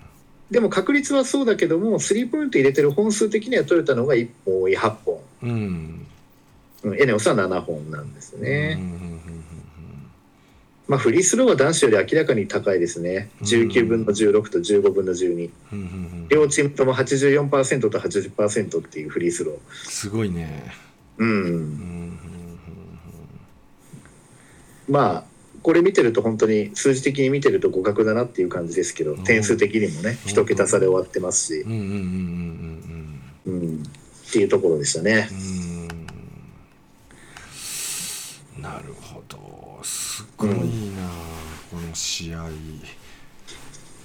でも確率はそうだけども、スリーポイント入れてる本数的にはトヨタの方が1本多い8本。うんうんエネオスは7本なんですね。うんまあ、フリースローは男子より明らかに高いですね。19分の16と15分の12。うん両チームとも84%と80%っていうフリースロー。すごいねうんまあこれ見てると本当に数字的に見てると互角だなっていう感じですけど、ん。点数的にもねうん。一桁差で終わってますし。う、んうんうんうんうん。うん、っていうところでしたね。う。ん。なるほど。すごいな、この試合。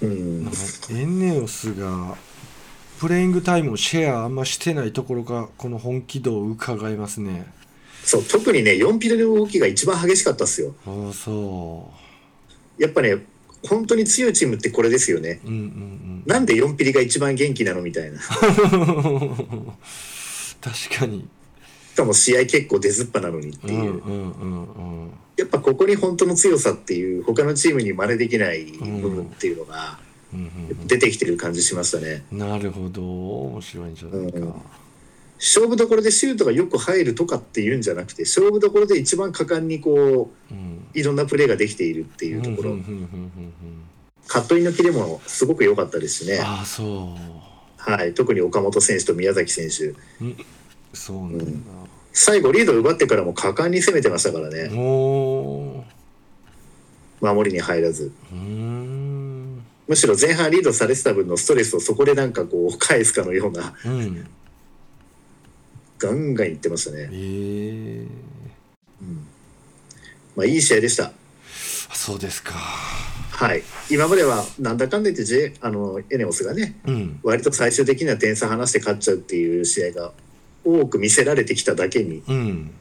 うん。エンネオスがプレイングタイムをシェアあんましてないところがこの本気度を伺えますねそう特にね4ピルの動きが一番激しかったっすよ。ああそやっぱね本当に強いチームってこれですよね。ううんうんなんで4ピリが一番元気なのみたいな。しうん確かにかも試合結構出ずっぱなのにってうんいう。うんうんうんやっぱここに本当の強さっていう他のチームに真似できない部分っていうのがうんうん出てきてる感じしましたね。うんなるほど面白いんじゃないか、うん勝負どころでシュートがよく入るとかっていうんじゃなくて勝負どころで一番果敢にこううん。いろんなプレーができているっていうところ、うんうんうんうんうんカットインのキレもすごく良かったですしね、ああそはい、特に岡本選手と宮崎選手。ううん。そうなんだ、最後リードを奪ってからも果敢に攻めてましたからね。守りに入らず。むしろ前半リードされてた分のストレスをそこでなんかこう返すかのようなうんガンガンいってましたね、ええうん。まあ、いい試合でした。あそうですか。はい。今まではなんだかんだ言って J あのエネオスがねうん。割と最終的には点差離して勝っちゃうっていう試合が多く見せられてきただけに、うん。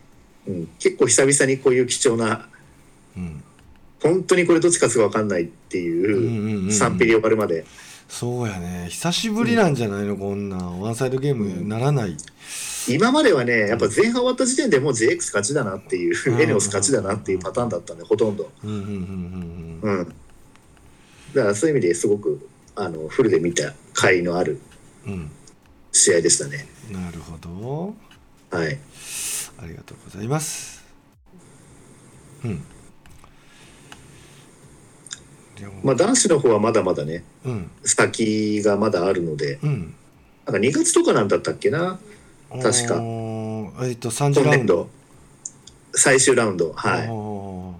うん、結構久々にこういう貴重なうん。本当にこれどっち勝つか分かんないってうんうんうんいう3ピリ終わるまで、そうやね。久しぶりなんじゃないの、こんなワンサイドゲームにならない、今まではねやっぱ前半終わった時点でもう JX 勝ちだなっていう、うん。エネオス勝ちだなっていうパターンだったんでほとんど、うんうんうんうんうん、だからそういう意味ですごくあのフルで見た甲斐のあるうん。試合でしたね。なるほど。はい。ありがとうございます。うん。まあ男子の方はまだまだねうん。先がまだあるのでうん。なんか2月とかなんだったっけな？確か。えっ、と3次ラウンド。最終ラウンド。あはい。ー。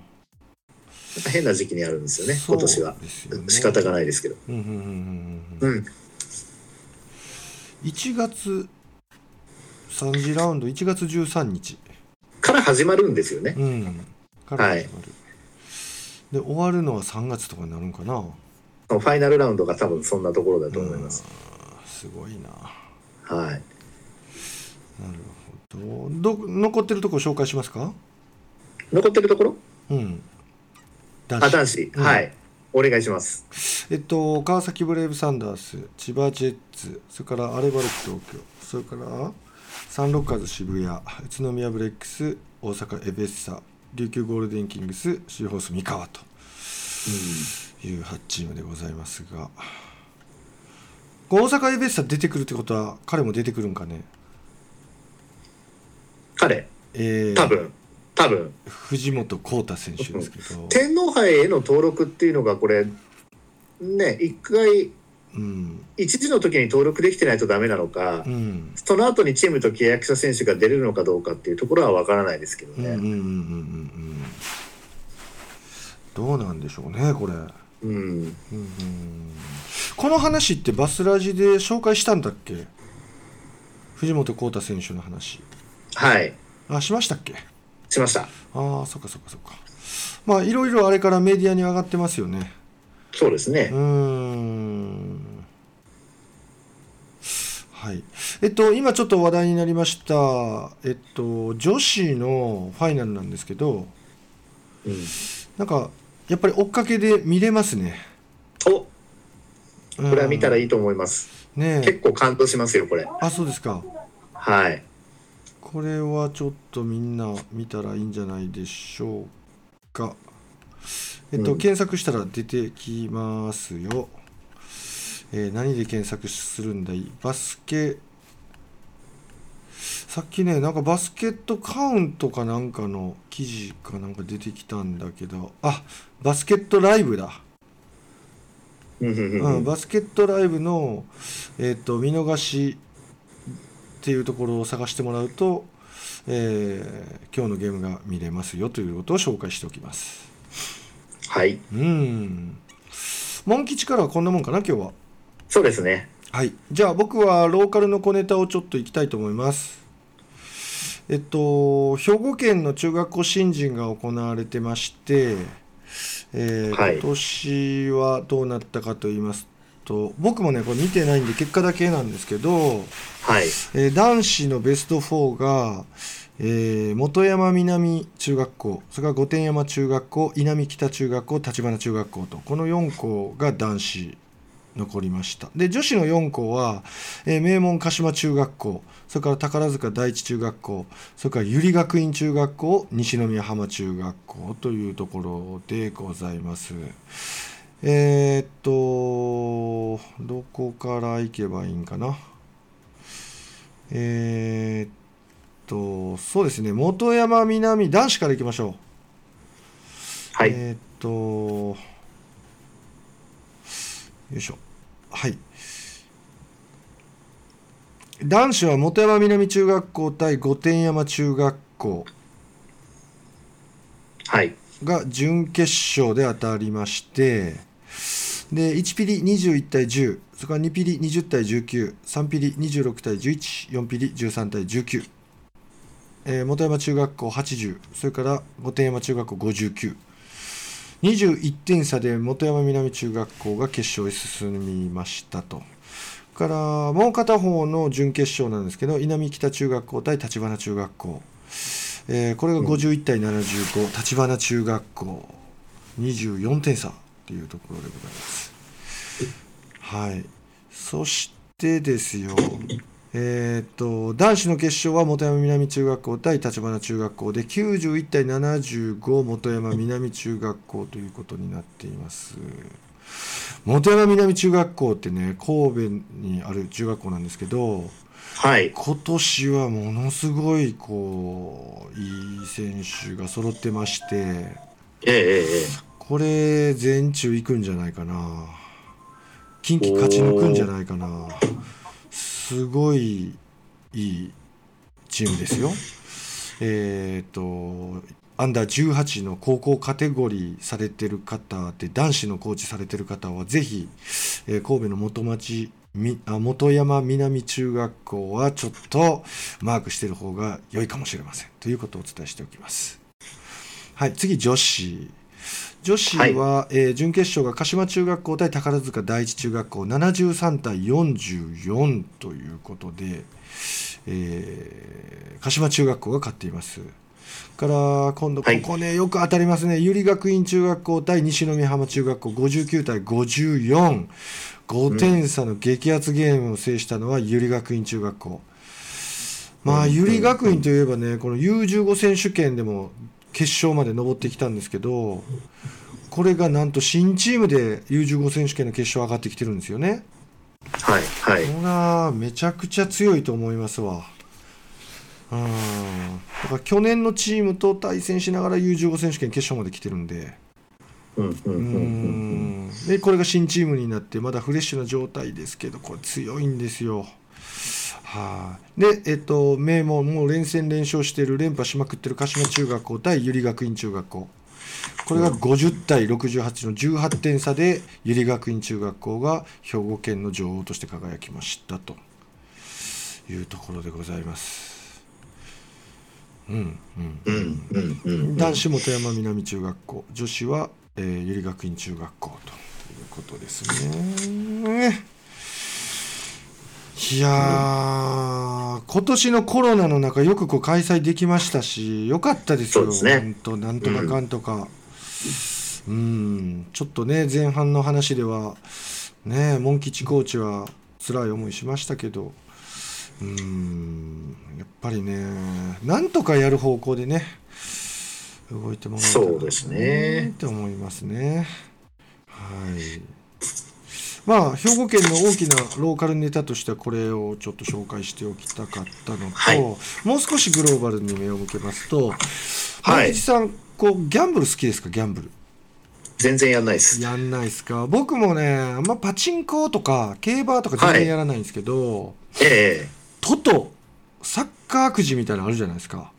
変な時期にあるんですよね今年は。ね仕方がないですけど。うんうんうんうんうん。うん。1月3次ラウンド1月13日。から始まるんですよね。うん。から始まる、で終わるのは3月とかになるんかな。ファイナルラウンドが多分そんなところだと思います、うん。すごいな。はいなるほど。ど残ってるとこ紹介しますか？残ってるところ？うん。男子あ男子、うん。はい。お願いします。えっと川崎ブレイブサンダース千葉ジェッツそれからアルバルク東京それからサンロッカーズ渋谷宇都宮ブレックス大阪エベッサ琉球ゴールデンキングスシーホース三河という8チームでございますが。大阪エベッサ出てくるってことは彼も出てくるんかね？彼。えー。多分。多分。藤本浩太選手ですけど、[laughs] 天皇杯への登録っていうのがこれね一回うん。一時の時に登録できてないとダメなのか、うん。その後にチームと契約した選手が出れるのかどうかっていうところは分からないですけどね。うんうんうんうんうん。うんどうなんでしょうねこれ、うん。うん、うん、この話ってバスラジで紹介したんだっけ？藤本浩太選手の話はい。あしましたっけ？しました。ああそっかそっかそっか。まあいろいろあれからメディアに上がってますよね。そうですね。うー。ん。はい。えっと今ちょっと話題になりましたえっと女子のファイナルなんですけどうん、なんかやっぱり追っかけで見れますね。おここれは見たらいいと思います。ねえ。結構感動しますよこれ。あそうですか。はい。これはちょっとみんな見たらいいんじゃないでしょうか。えっと、うん。検索したら出てきますよ、えー何で検索するんだい？バスケ。さっきねなんかバスケットカウントかなんかの記事かなんか出てきたんだけど。あバスケットライブだ、うんバスケットライブの、えー、と見逃しっていうところを探してもらうと、えー今日のゲームが見れますよということを紹介しておきますはい。うんモン吉からはこんなもんかな今日はそうですね。はい、じゃあ僕はローカルの小ネタをちょっといきたいと思います。えっと、兵庫県の中学校新人が行われてまして、えーはい今年はどうなったかと言いますと、僕もね、これ見てないんで結果だけなんですけど、はい。えー男子のベスト4が、えー本山南中学校それから御殿山中学校稲見北中学校立花中学校とこの4校が男子残りましたで女子の4校は、えー名門鹿島中学校それから宝塚第一中学校それから百合学院中学校西宮浜中学校というところでございますえーっとどこから行けばいいんかな？えーっと、そうですね、本山南、男子からいきましょう。はい。えーっと、よいしょ。はい。男子は本山南中学校対御殿山中学校はい。が準決勝で当たりまして、で、1ピリ21対10、それから2ピリ20対19、3ピリ26対11、4ピリ13対19、えー本山中学校80、それから御殿山中学校59、21点差で本山南中学校が決勝へ進みましたと。からもう片方の準決勝なんですけど稲見北中学校対立花中学校、えーこれが51対75、立花中学校。24点差というところでございます。はい、そしてですよ、えーっと男子の決勝は本山南中学校対立花中学校で91対75本山南中学校ということになっています。本山南中学校ってね神戸にある中学校なんですけどはい。今年はものすごいこういい選手が揃ってましてええええええこれ全中行くんじゃないかな。近畿勝ち抜くんじゃないかな。すごいいいチームですよ。えっ、とアンダー18の高校カテゴリーされてる方で男子のコーチされてる方はぜひ、えー神戸の元町みあ元山南中学校はちょっとマークしてる方が良いかもしれません。ということをお伝えしておきます。はい、次女子。女子は、えー準決勝が鹿島中学校対宝塚第一中学校73対44ということで、えー鹿島中学校が勝っています。から今度こはいこね、よく当たりますね百合学院中学校対西宮浜中学校59対545点差の激アツゲームを制したのは百合学院中学校。まあ、うん百合学院といえばね、この U15 選手権でも決勝まで上ってきたんですけど、これがなんと新チームで U15 選手権の決勝上がってきてるんですよね。はい。はい。これはめちゃくちゃ強いと思いますわ。うん。だから去年のチームと対戦しながら U15 選手権決勝まで来てるんで。う。んでこれが新チームになってまだフレッシュな状態ですけどこれ強いんですよ。はい、で、えっと、名門もう連戦連勝している連覇しまくってる鹿島中学校対百合学院中学校これが50対68の18点差で百合学院中学校が兵庫県の女王として輝きましたというところでございます。うんうんうんうんうんうん。男子本山南中学校女子は、えー、百合学院中学校ということですね。いやー今年のコロナの中よくこう開催できましたしよかったですよ。本当なんとかかんとか。うん。ちょっとね前半の話ではねモン吉コーチは辛い思いしましたけど。うん。やっぱりねなんとかやる方向でね動いてもらいたいそうですね。って思いますね。はいまあ兵庫県の大きなローカルネタとしてはこれをちょっと紹介しておきたかったのと、はい。もう少しグローバルに目を向けますとはい。さんこうギャンブル好きですか？ギャンブル。全然やんないです。やんないですか？僕もねあんまパチンコとか競馬とか全然やらないんですけど、えトトサッカーくじみたいなのあるじゃないですか。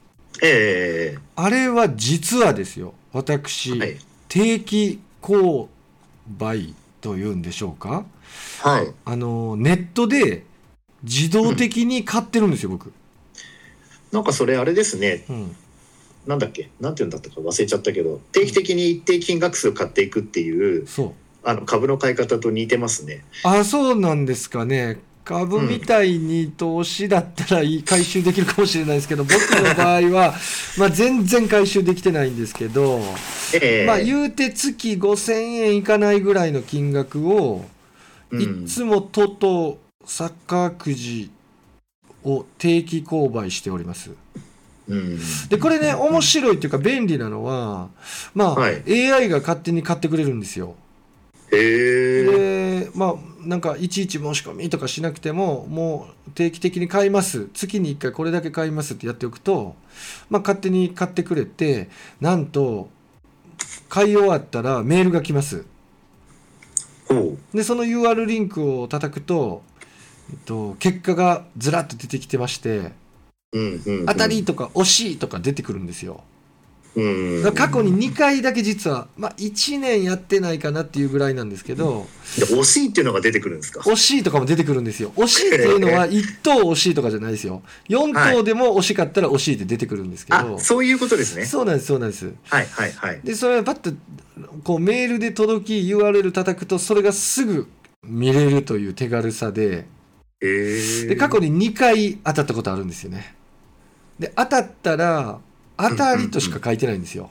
ええ。あれは実はですよ。私、えはい。定期購買というんでしょうか。はい。あのネットで自動的に買ってるんですよ、僕、なんかそれあれですね。うん、なんだっけ？なんて言うんだったか？忘れちゃったけど、定期的に一定金額数買っていくっていう、そう。あの株の買い方と似てますね。あそうなんですかね株みたいに投資だったらいい回収できるかもしれないですけど僕の場合は [laughs] まあ全然回収できてないんですけど、ええまあ言うて月5000円いかないぐらいの金額をうんいつもトトサッカーくじを定期購買しております。うん。でこれね面白いっていうか便利なのはまあ、はい AI が勝手に買ってくれるんですよ。へえ。でまあなんかいちいち申し込みとかしなくてももう定期的に買います月に1回これだけ買いますってやっておくと、まあ、勝手に買ってくれてなんと買い終わったらメールが来ます。ほでその UR リンクを叩くと、えっと、結果がずらっと出てきてましてう。うんうんうん。当たりとか惜しいとか出てくるんですよ。うん。過去に2回だけ実は、まあ、1年やってないかなっていうぐらいなんですけどで惜しいっていうのが出てくるんですか？惜しいとかも出てくるんですよ惜しいっていうのは [laughs] 1等惜しいとかじゃないですよ4等でも惜しかったら惜しいって出てくるんですけど、あ、そういうことですね。そうなんですそうなんですはいはいはい。でそれをバッとこうメールで届き URL 叩くとそれがすぐ見れるという手軽さでへえ。で過去に2回当たったことあるんですよねで当たったら当たりとしか書いてないんですよ、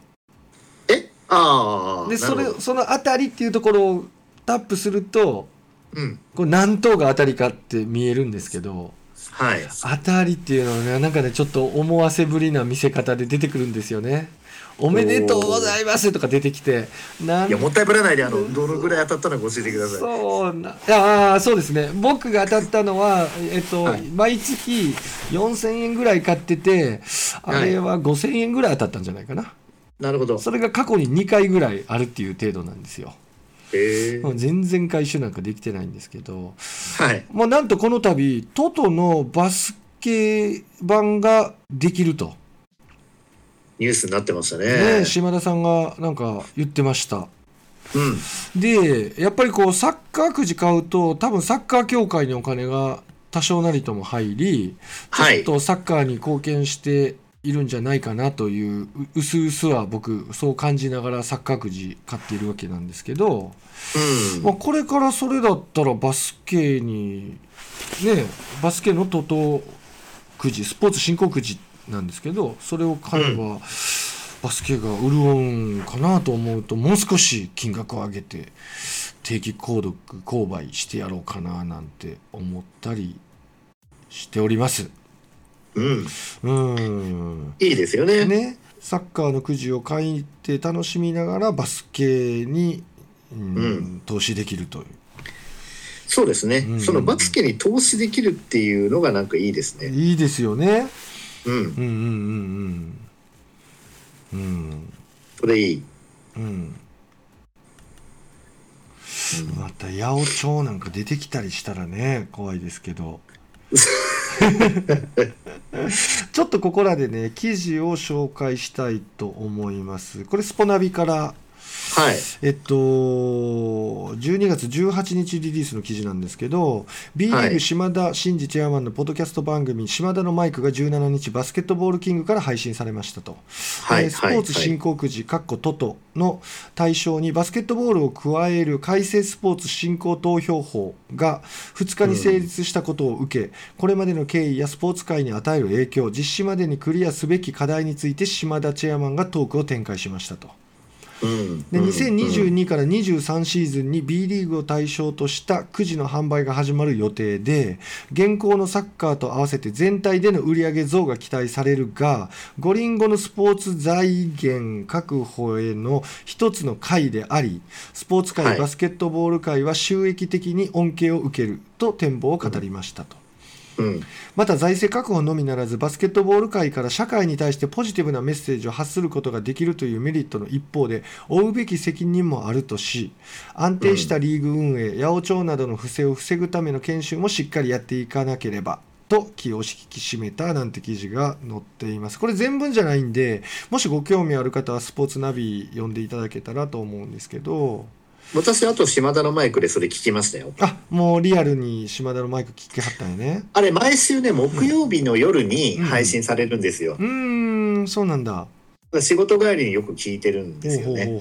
え、ああ。でそれその当たりっていうところをタップするとうん。これ何等が当たりかって見えるんですけどはい。当たりっていうのはねなんかねちょっと思わせぶりな見せ方で出てくるんですよねおめでとうございますとか出てきてなんいやもったいぶらないであのどのぐらい当たったのか教えてください。そうなあーそうですね。僕が当たったのは、えっとはい。毎月4000円ぐらい買っててあれは5000円ぐらい当たったんじゃないかな、なるほど。それが過去に2回ぐらいあるっていう程度なんですよ、全然回収なんかできてないんですけどはい。もうなんとこの度トトのバスケ版ができると、ニュースになってましたねね。島田さんがなんか言ってましたうん。でやっぱりこうサッカーくじ買うと多分サッカー協会にお金が多少なりとも入りちょっはい。とサッカーに貢献しているんじゃないかなといううすうすは僕そう感じながらサッカーくじ買っているわけなんですけど、うん。まあ、これからそれだったらバスケにねバスケのトトくじスポーツ振興くじなんですけどそれを買えば、バスケが潤うんかなと思うともう少し金額を上げて定期購読購買してやろうかななんて思ったりしております。うん。うんいいですよね。ね、サッカーのくじを書いて楽しみながらバスケに、うんうん投資できるというそうですね、うんそのバスケに投資できるっていうのがなんかいいですね。いいですよね。うん。うんうんうんうん。うん。それいい。うん。また八百長なん。か出てきたりしたらね怖いですけどちょっとここらでね記事を紹介したいと思いますこれスポナビからはい。えっと、12月18日リリースの記事なんですけど、B リーグはい島田真二チェアマンのポッドキャスト番組、島田のマイクが17日、バスケットボールキングから配信されましたと。はい。えースポーツ振興くじ、かっこトトの対象にバスケットボールを加える改正スポーツ振興投票法が2日に成立したことを受け、これまでの経緯やスポーツ界に与える影響、実施までにクリアすべき課題について島田チェアマンがトークを展開しましたと。うん。でうん。2022から23シーズンに B リーグを対象としたくじの販売が始まる予定で現行のサッカーと合わせて全体での売上増が期待されるが五輪後のスポーツ財源確保への一つの回でありスポーツ界、はい。バスケットボール界は収益的に恩恵を受けると展望を語りましたと。うん。また財政確保のみならずバスケットボール界から社会に対してポジティブなメッセージを発することができるというメリットの一方で負うべき責任もあるとし安定したリーグ運営、八百長などの不正を防ぐための研修もしっかりやっていかなければと気を引き締めたなんて記事が載っています。これ全文じゃないんでもしご興味ある方はスポーツナビ読んでいただけたらと思うんですけど私あと島田のマイクでそれ聞きましたよ。あもうリアルに島田のマイク聞きはったんよね。あれ毎週ね木曜日の夜に配信されるんですよ。う、ーんそうなんだ。仕事帰りによく聞いてるんですよね。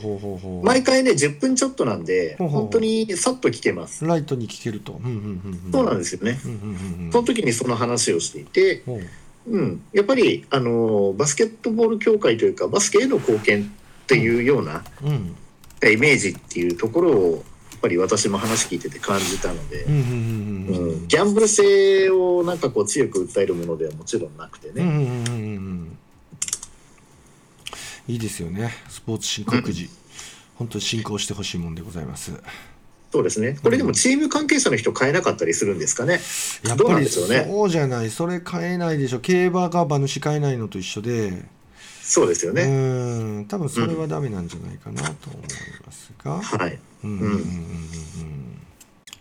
毎回ね10分ちょっとなんでほうほう。本当にさっと聞けます。ライトに聞けると。うんうんうんうん。そうなんですよね。うんうんうんうん。その時にその話をしていて、う。ん、やっぱりあのバスケットボール協会というかバスケへの貢献っていうようなうんイメージっていうところをやっぱり私も話聞いてて感じたのでう、んうんうんうんうん。ギャンブル性をなんかこう強く訴えるものではもちろんなくてね、うんうんうんうんうん。いいですよね。スポーツ振興くじ、本当に進行してほしいもんでございます。そうですね。これでもチーム関係者の人変えなかったりするんですかね。やっぱりそうじゃない。それ変えないでしょ。競馬が馬主変えないのと一緒で。うそうですよね、ん。多分それはダメなんじゃないかなと思いますが、はいうん。うんうん。うん。うん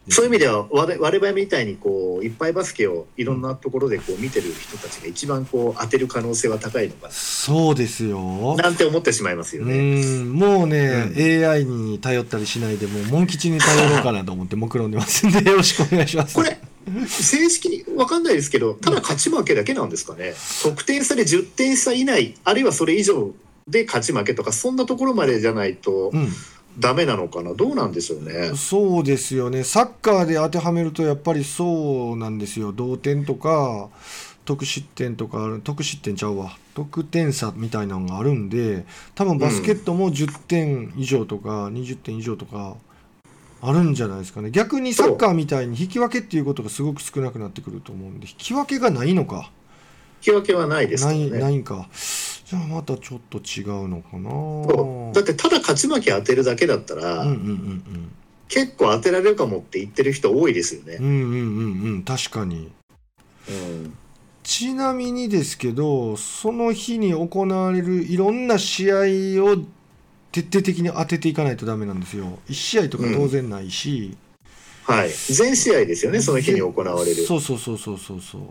そういう意味では我我々みたいにこういっぱいバスケをいろんなところでこう見てる人たちが一番こう当てる可能性は高いのかそうですよ。ななんて思ってしまいますようね。ん。もうね、AI に頼ったりしないでもうモン吉に頼ろうかなと思って目論んでますんでよろしくお願いします。これ正式に分かんないですけどただ勝ち負けだけなんですかね。得点差で10点差以内あるいはそれ以上で勝ち負けとかそんなところまでじゃないとうん。ダメなのかな。どうなんでしょうね。そうですよね。サッカーで当てはめるとやっぱりそうなんですよ。同点とか得失点とか得失点ちゃうわ。得点差みたいなのがあるんで多分バスケットも10点以上とか20点以上とかあるんじゃないですかね。逆にサッカーみたいに引き分けっていうことがすごく少なくなってくると思うんで引き分けがないのか。引き分けはないですない。ないんか。じゃあまたちょっと違うのかな。だってただ勝ち負け当てるだけだったら、うんうんうん結構当てられるかもって言ってる人多いですよね。うん。うんうんうんうん。確かに。うん。ちなみにですけどその日に行われるいろんな試合を徹底的に当てていかないとダメなんですよ。1試合とか当然ないし、はい、全試合ですよねその日に行われる。そうそうそうそうそうそう。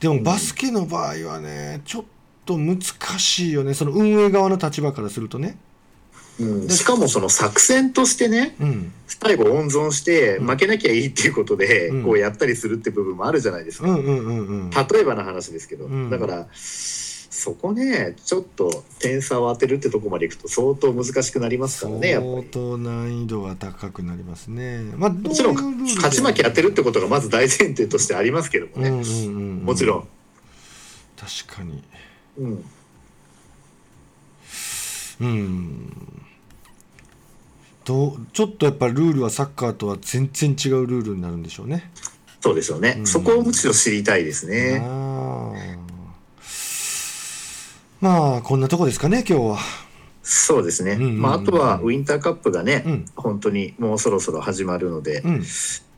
でもバスケの場合はねちょっと難しいよね。その運営側の立場からするとね。うん、しかもその作戦としてねうん。最後温存してうん。負けなきゃいいっていうことでうん。こうやったりするって部分もあるじゃないですか、うんうんうんうん。例えばの話ですけど、うん。だからそこねちょっと点差を当てるってとこまでいくと相当難しくなりますからね。相当難易度が高くなりますね。まあもちろん勝ち負け当てるってことがまず大前提としてありますけどもね、うんうんうんうん。もちろん。確かに。うん。うん。とちょっとやっぱルールはサッカーとは全然違うルールになるんでしょうね。そうでしょうね、うん。そこをむしろ知りたいですね。あーまあこんなとこですかね今日は。そうですね、うんうんうん。まあ、あとはウィンターカップがね、うん。本当にもうそろそろ始まるので、うん。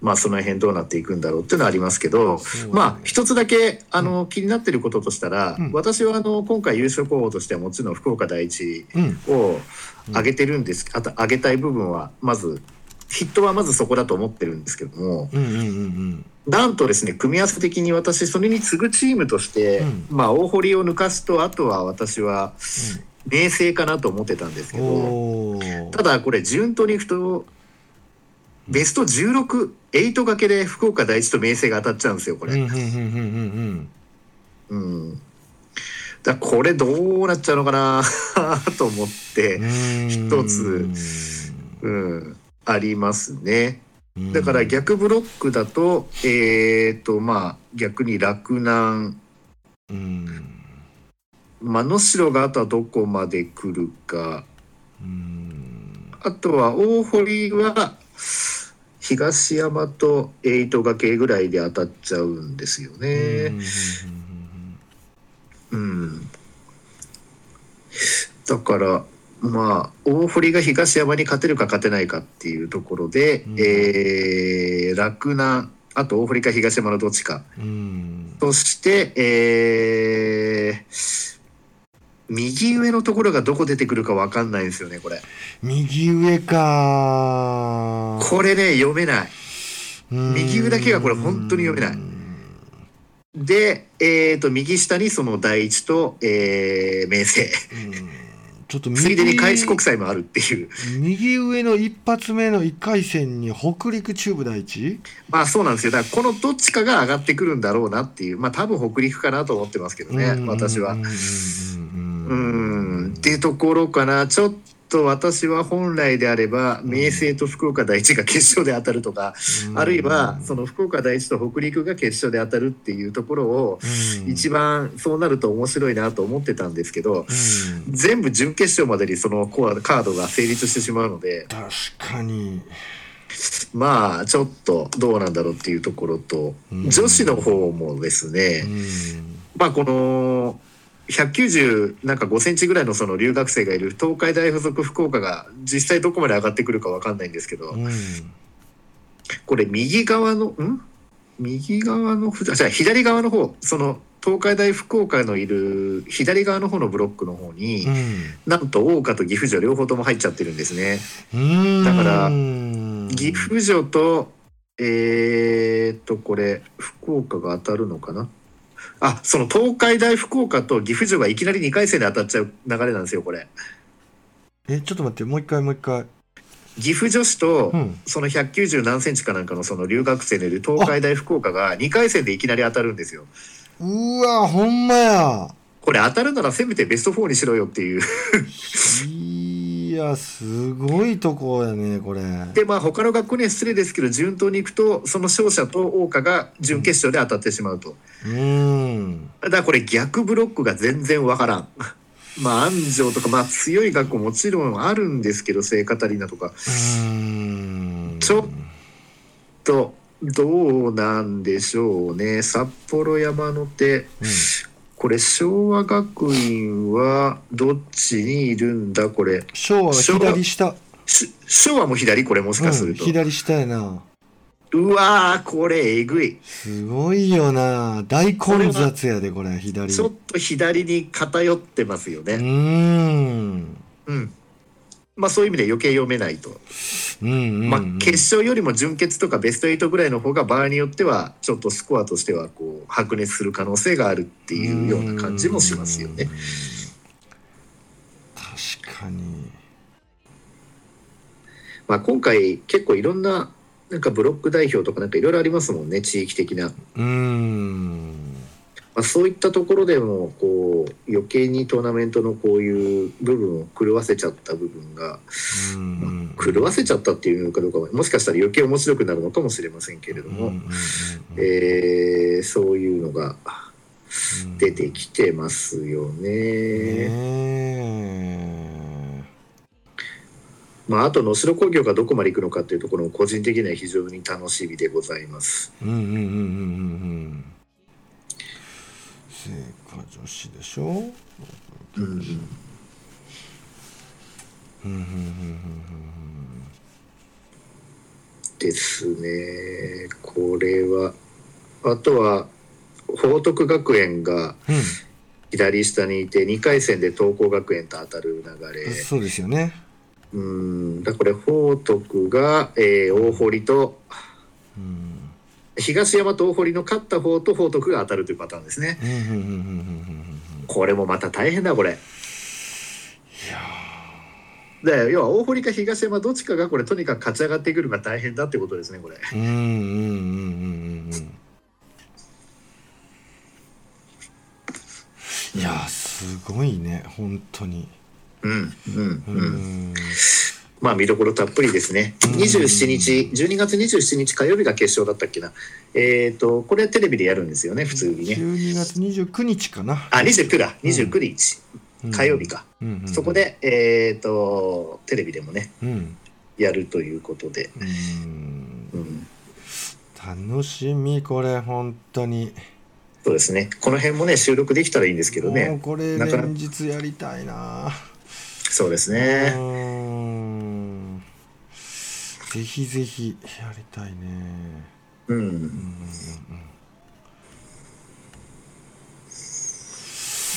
まあその辺どうなっていくんだろうっていうのはありますけど、まあ一つだけあの気になってることとしたら、うん。私はあの今回優勝候補としてはもちろん福岡第一うんを上げてるんです、あと上げたい部分はまずヒットはまずそこだと思ってるんですけどもうんうんうんうん。なんとですね組み合わせ的に私それに次ぐチームとして、うん。まあ大堀を抜かすとあとは私は明星かなと思ってたんですけうんど。おー。ただこれ順当にいくとベスト16、8掛けで福岡第一と明星が当たっちゃうんですよ、これ。うんうんうんうんうん。だこれどうなっちゃうのかな [laughs] と思ってうんう、ん。一つ。うん、ありますね。うん。だから逆ブロックだと、えっ、と、まあ逆に洛南、うん。まあ能代があとはどこまで来るか、うん。あとは大堀は東山と8掛けぐらいで当たっちゃうんですようん。ね。うん、だからまあ大堀が東山に勝てるか勝てないかっていうところで、うん。えー洛南あと大堀か東山のどっちか。うん。そして、えー右上のところがどこ出てくるかわかんないんですよねこれ。右上か。これね読めない。うん。右上だけがこれ本当に読めない。で、えー、と右下にその第一と、えー明星うんちょっとついでに開志国際もあるっていう。右上の一発目の1回戦に北陸中部第一？まあそうなんですよ。だからこのどっちかが上がってくるんだろうなっていう。まあ多分北陸かなと思ってますけどね私は。うん。っていうところかな。ちょっと私は本来であれば明星と福岡第一が決勝で当たるとか、うん。あるいはその福岡第一と北陸が決勝で当たるっていうところをうん。一番そうなると面白いなと思ってたんですけど、うん。全部準決勝までにそのコアカードが成立してしまうので確かに。まあちょっとどうなんだろうっていうところと、うん。女子の方もですね、うん。まあこの190なんか5センチぐらいのその留学生がいる東海大附属福岡が実際どこまで上がってくるかわかんないんですけど、うん。これ右側のん？右側のふじゃあ左側の方その東海大福岡のいる左側の方のブロックの方に、なんと桜花と岐阜城両方とも入っちゃってるんですね。うん。だからうん岐阜城とえー、っとこれ福岡が当たるのかな？あその東海大福岡と岐阜城がいきなり2回戦で当たっちゃう流れなんですよこれ。えちょっと待ってもう一回もう一回岐阜女子とうんその190何センチかなんかのその留学生のいる東海大福岡が2回戦でいきなり当たるんですよ。うわほんまやこれ当たるならせめてベスト4にしろよっていう。いやすごいとこやねこれ。でまあ他の学校には失礼ですけど順当にいくとその勝者と桜花が準決勝で当たってしまうと。うん。だからこれ逆ブロックが全然わからん。[laughs] まあ安城とかまあ強い学校もちろんあるんですけど聖カタリナとか。うん。ちょっとどうなんでしょうね。札幌山の手。うんこれ昭和学院はどっちにいるんだ？これ。昭和は左下。し昭和も左？これもしかすうんると、左下やな。うわーこれえぐい。すごいよな。大混雑やでこれ左。ちょっと左に偏ってますようねん。うんまあそういう意味で余計読めないと。うんうんうん。まあ、決勝よりも準決とかベスト8ぐらいの方が場合によってはちょっとスコアとしてはこう白熱する可能性があるっていうような感じもしますよね。うん。確かに。まあ、今回結構いろんななんかブロック代表とかなんかいろいろありますもんね地域的な、うんまあ、そういったところでもこう余計にトーナメントのこういう部分を狂わせちゃった部分が、うん狂わせちゃったっていうのかどうかはもしかしたら余計面白くなるのかもしれませんけれども、えーそういうのがうん。出てきてますよね。ねまあ、あと能代工業がどこまで行くのかっていうところも個人的には非常に楽しみでございます。えうんうんうんうんうんうん聖火女子でしょ？うん。うんうん、うんうんうんですね。これはあとは報徳学園がうん。左下にいて2回戦で東光学園と当たる流うんれ。そうですよね。うん。だこれ報徳が、えー大堀とうん東山と大堀の勝った方と報徳が当たるというパターンですね。これもまた大変だこれ。いやで要は大堀か東山どっちかがこれとにかく勝ち上がってくるのが大変だってことですねこれ。ーうんうんうんうんうんうんいやーすごいね本当にうんうんううん。んまあ見どころたっぷりですね。うん。27日12月27日火曜日が決勝だったっけな。えっ、とこれテレビでやるんですよね普通にね。12月29日かな。あ29だ29日。う火曜日か、うん。うん。うん。そこで、えっ、と、テレビでもね、うん。やるということで、楽しみこれ本当に。そうですね。この辺もね、収録できたらいいんですけどもうね。これなかな連日やりたいな。そうですうね。んぜひぜひやりたいね。うん。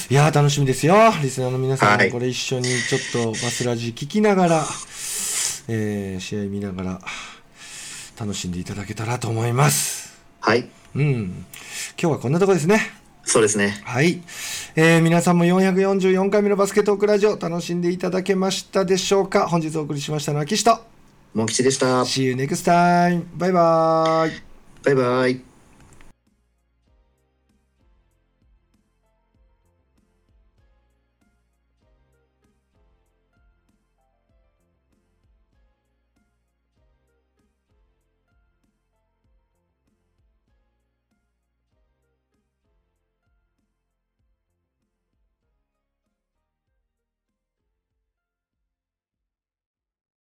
いやー楽しみですよ。リスナーの皆さんもはい。これ一緒にちょっとバスラジ聞きながら、えー試合見ながら楽しんでいただけたらと思います。はい。うん。今日はこんなとこですね。そうですね。はい、えー皆さんも444回目のバスケットークラジオ楽しんでいただけましたでしょうか。本日お送りしましたのは岸とモン吉でした。See you next time バイバイバイバイ。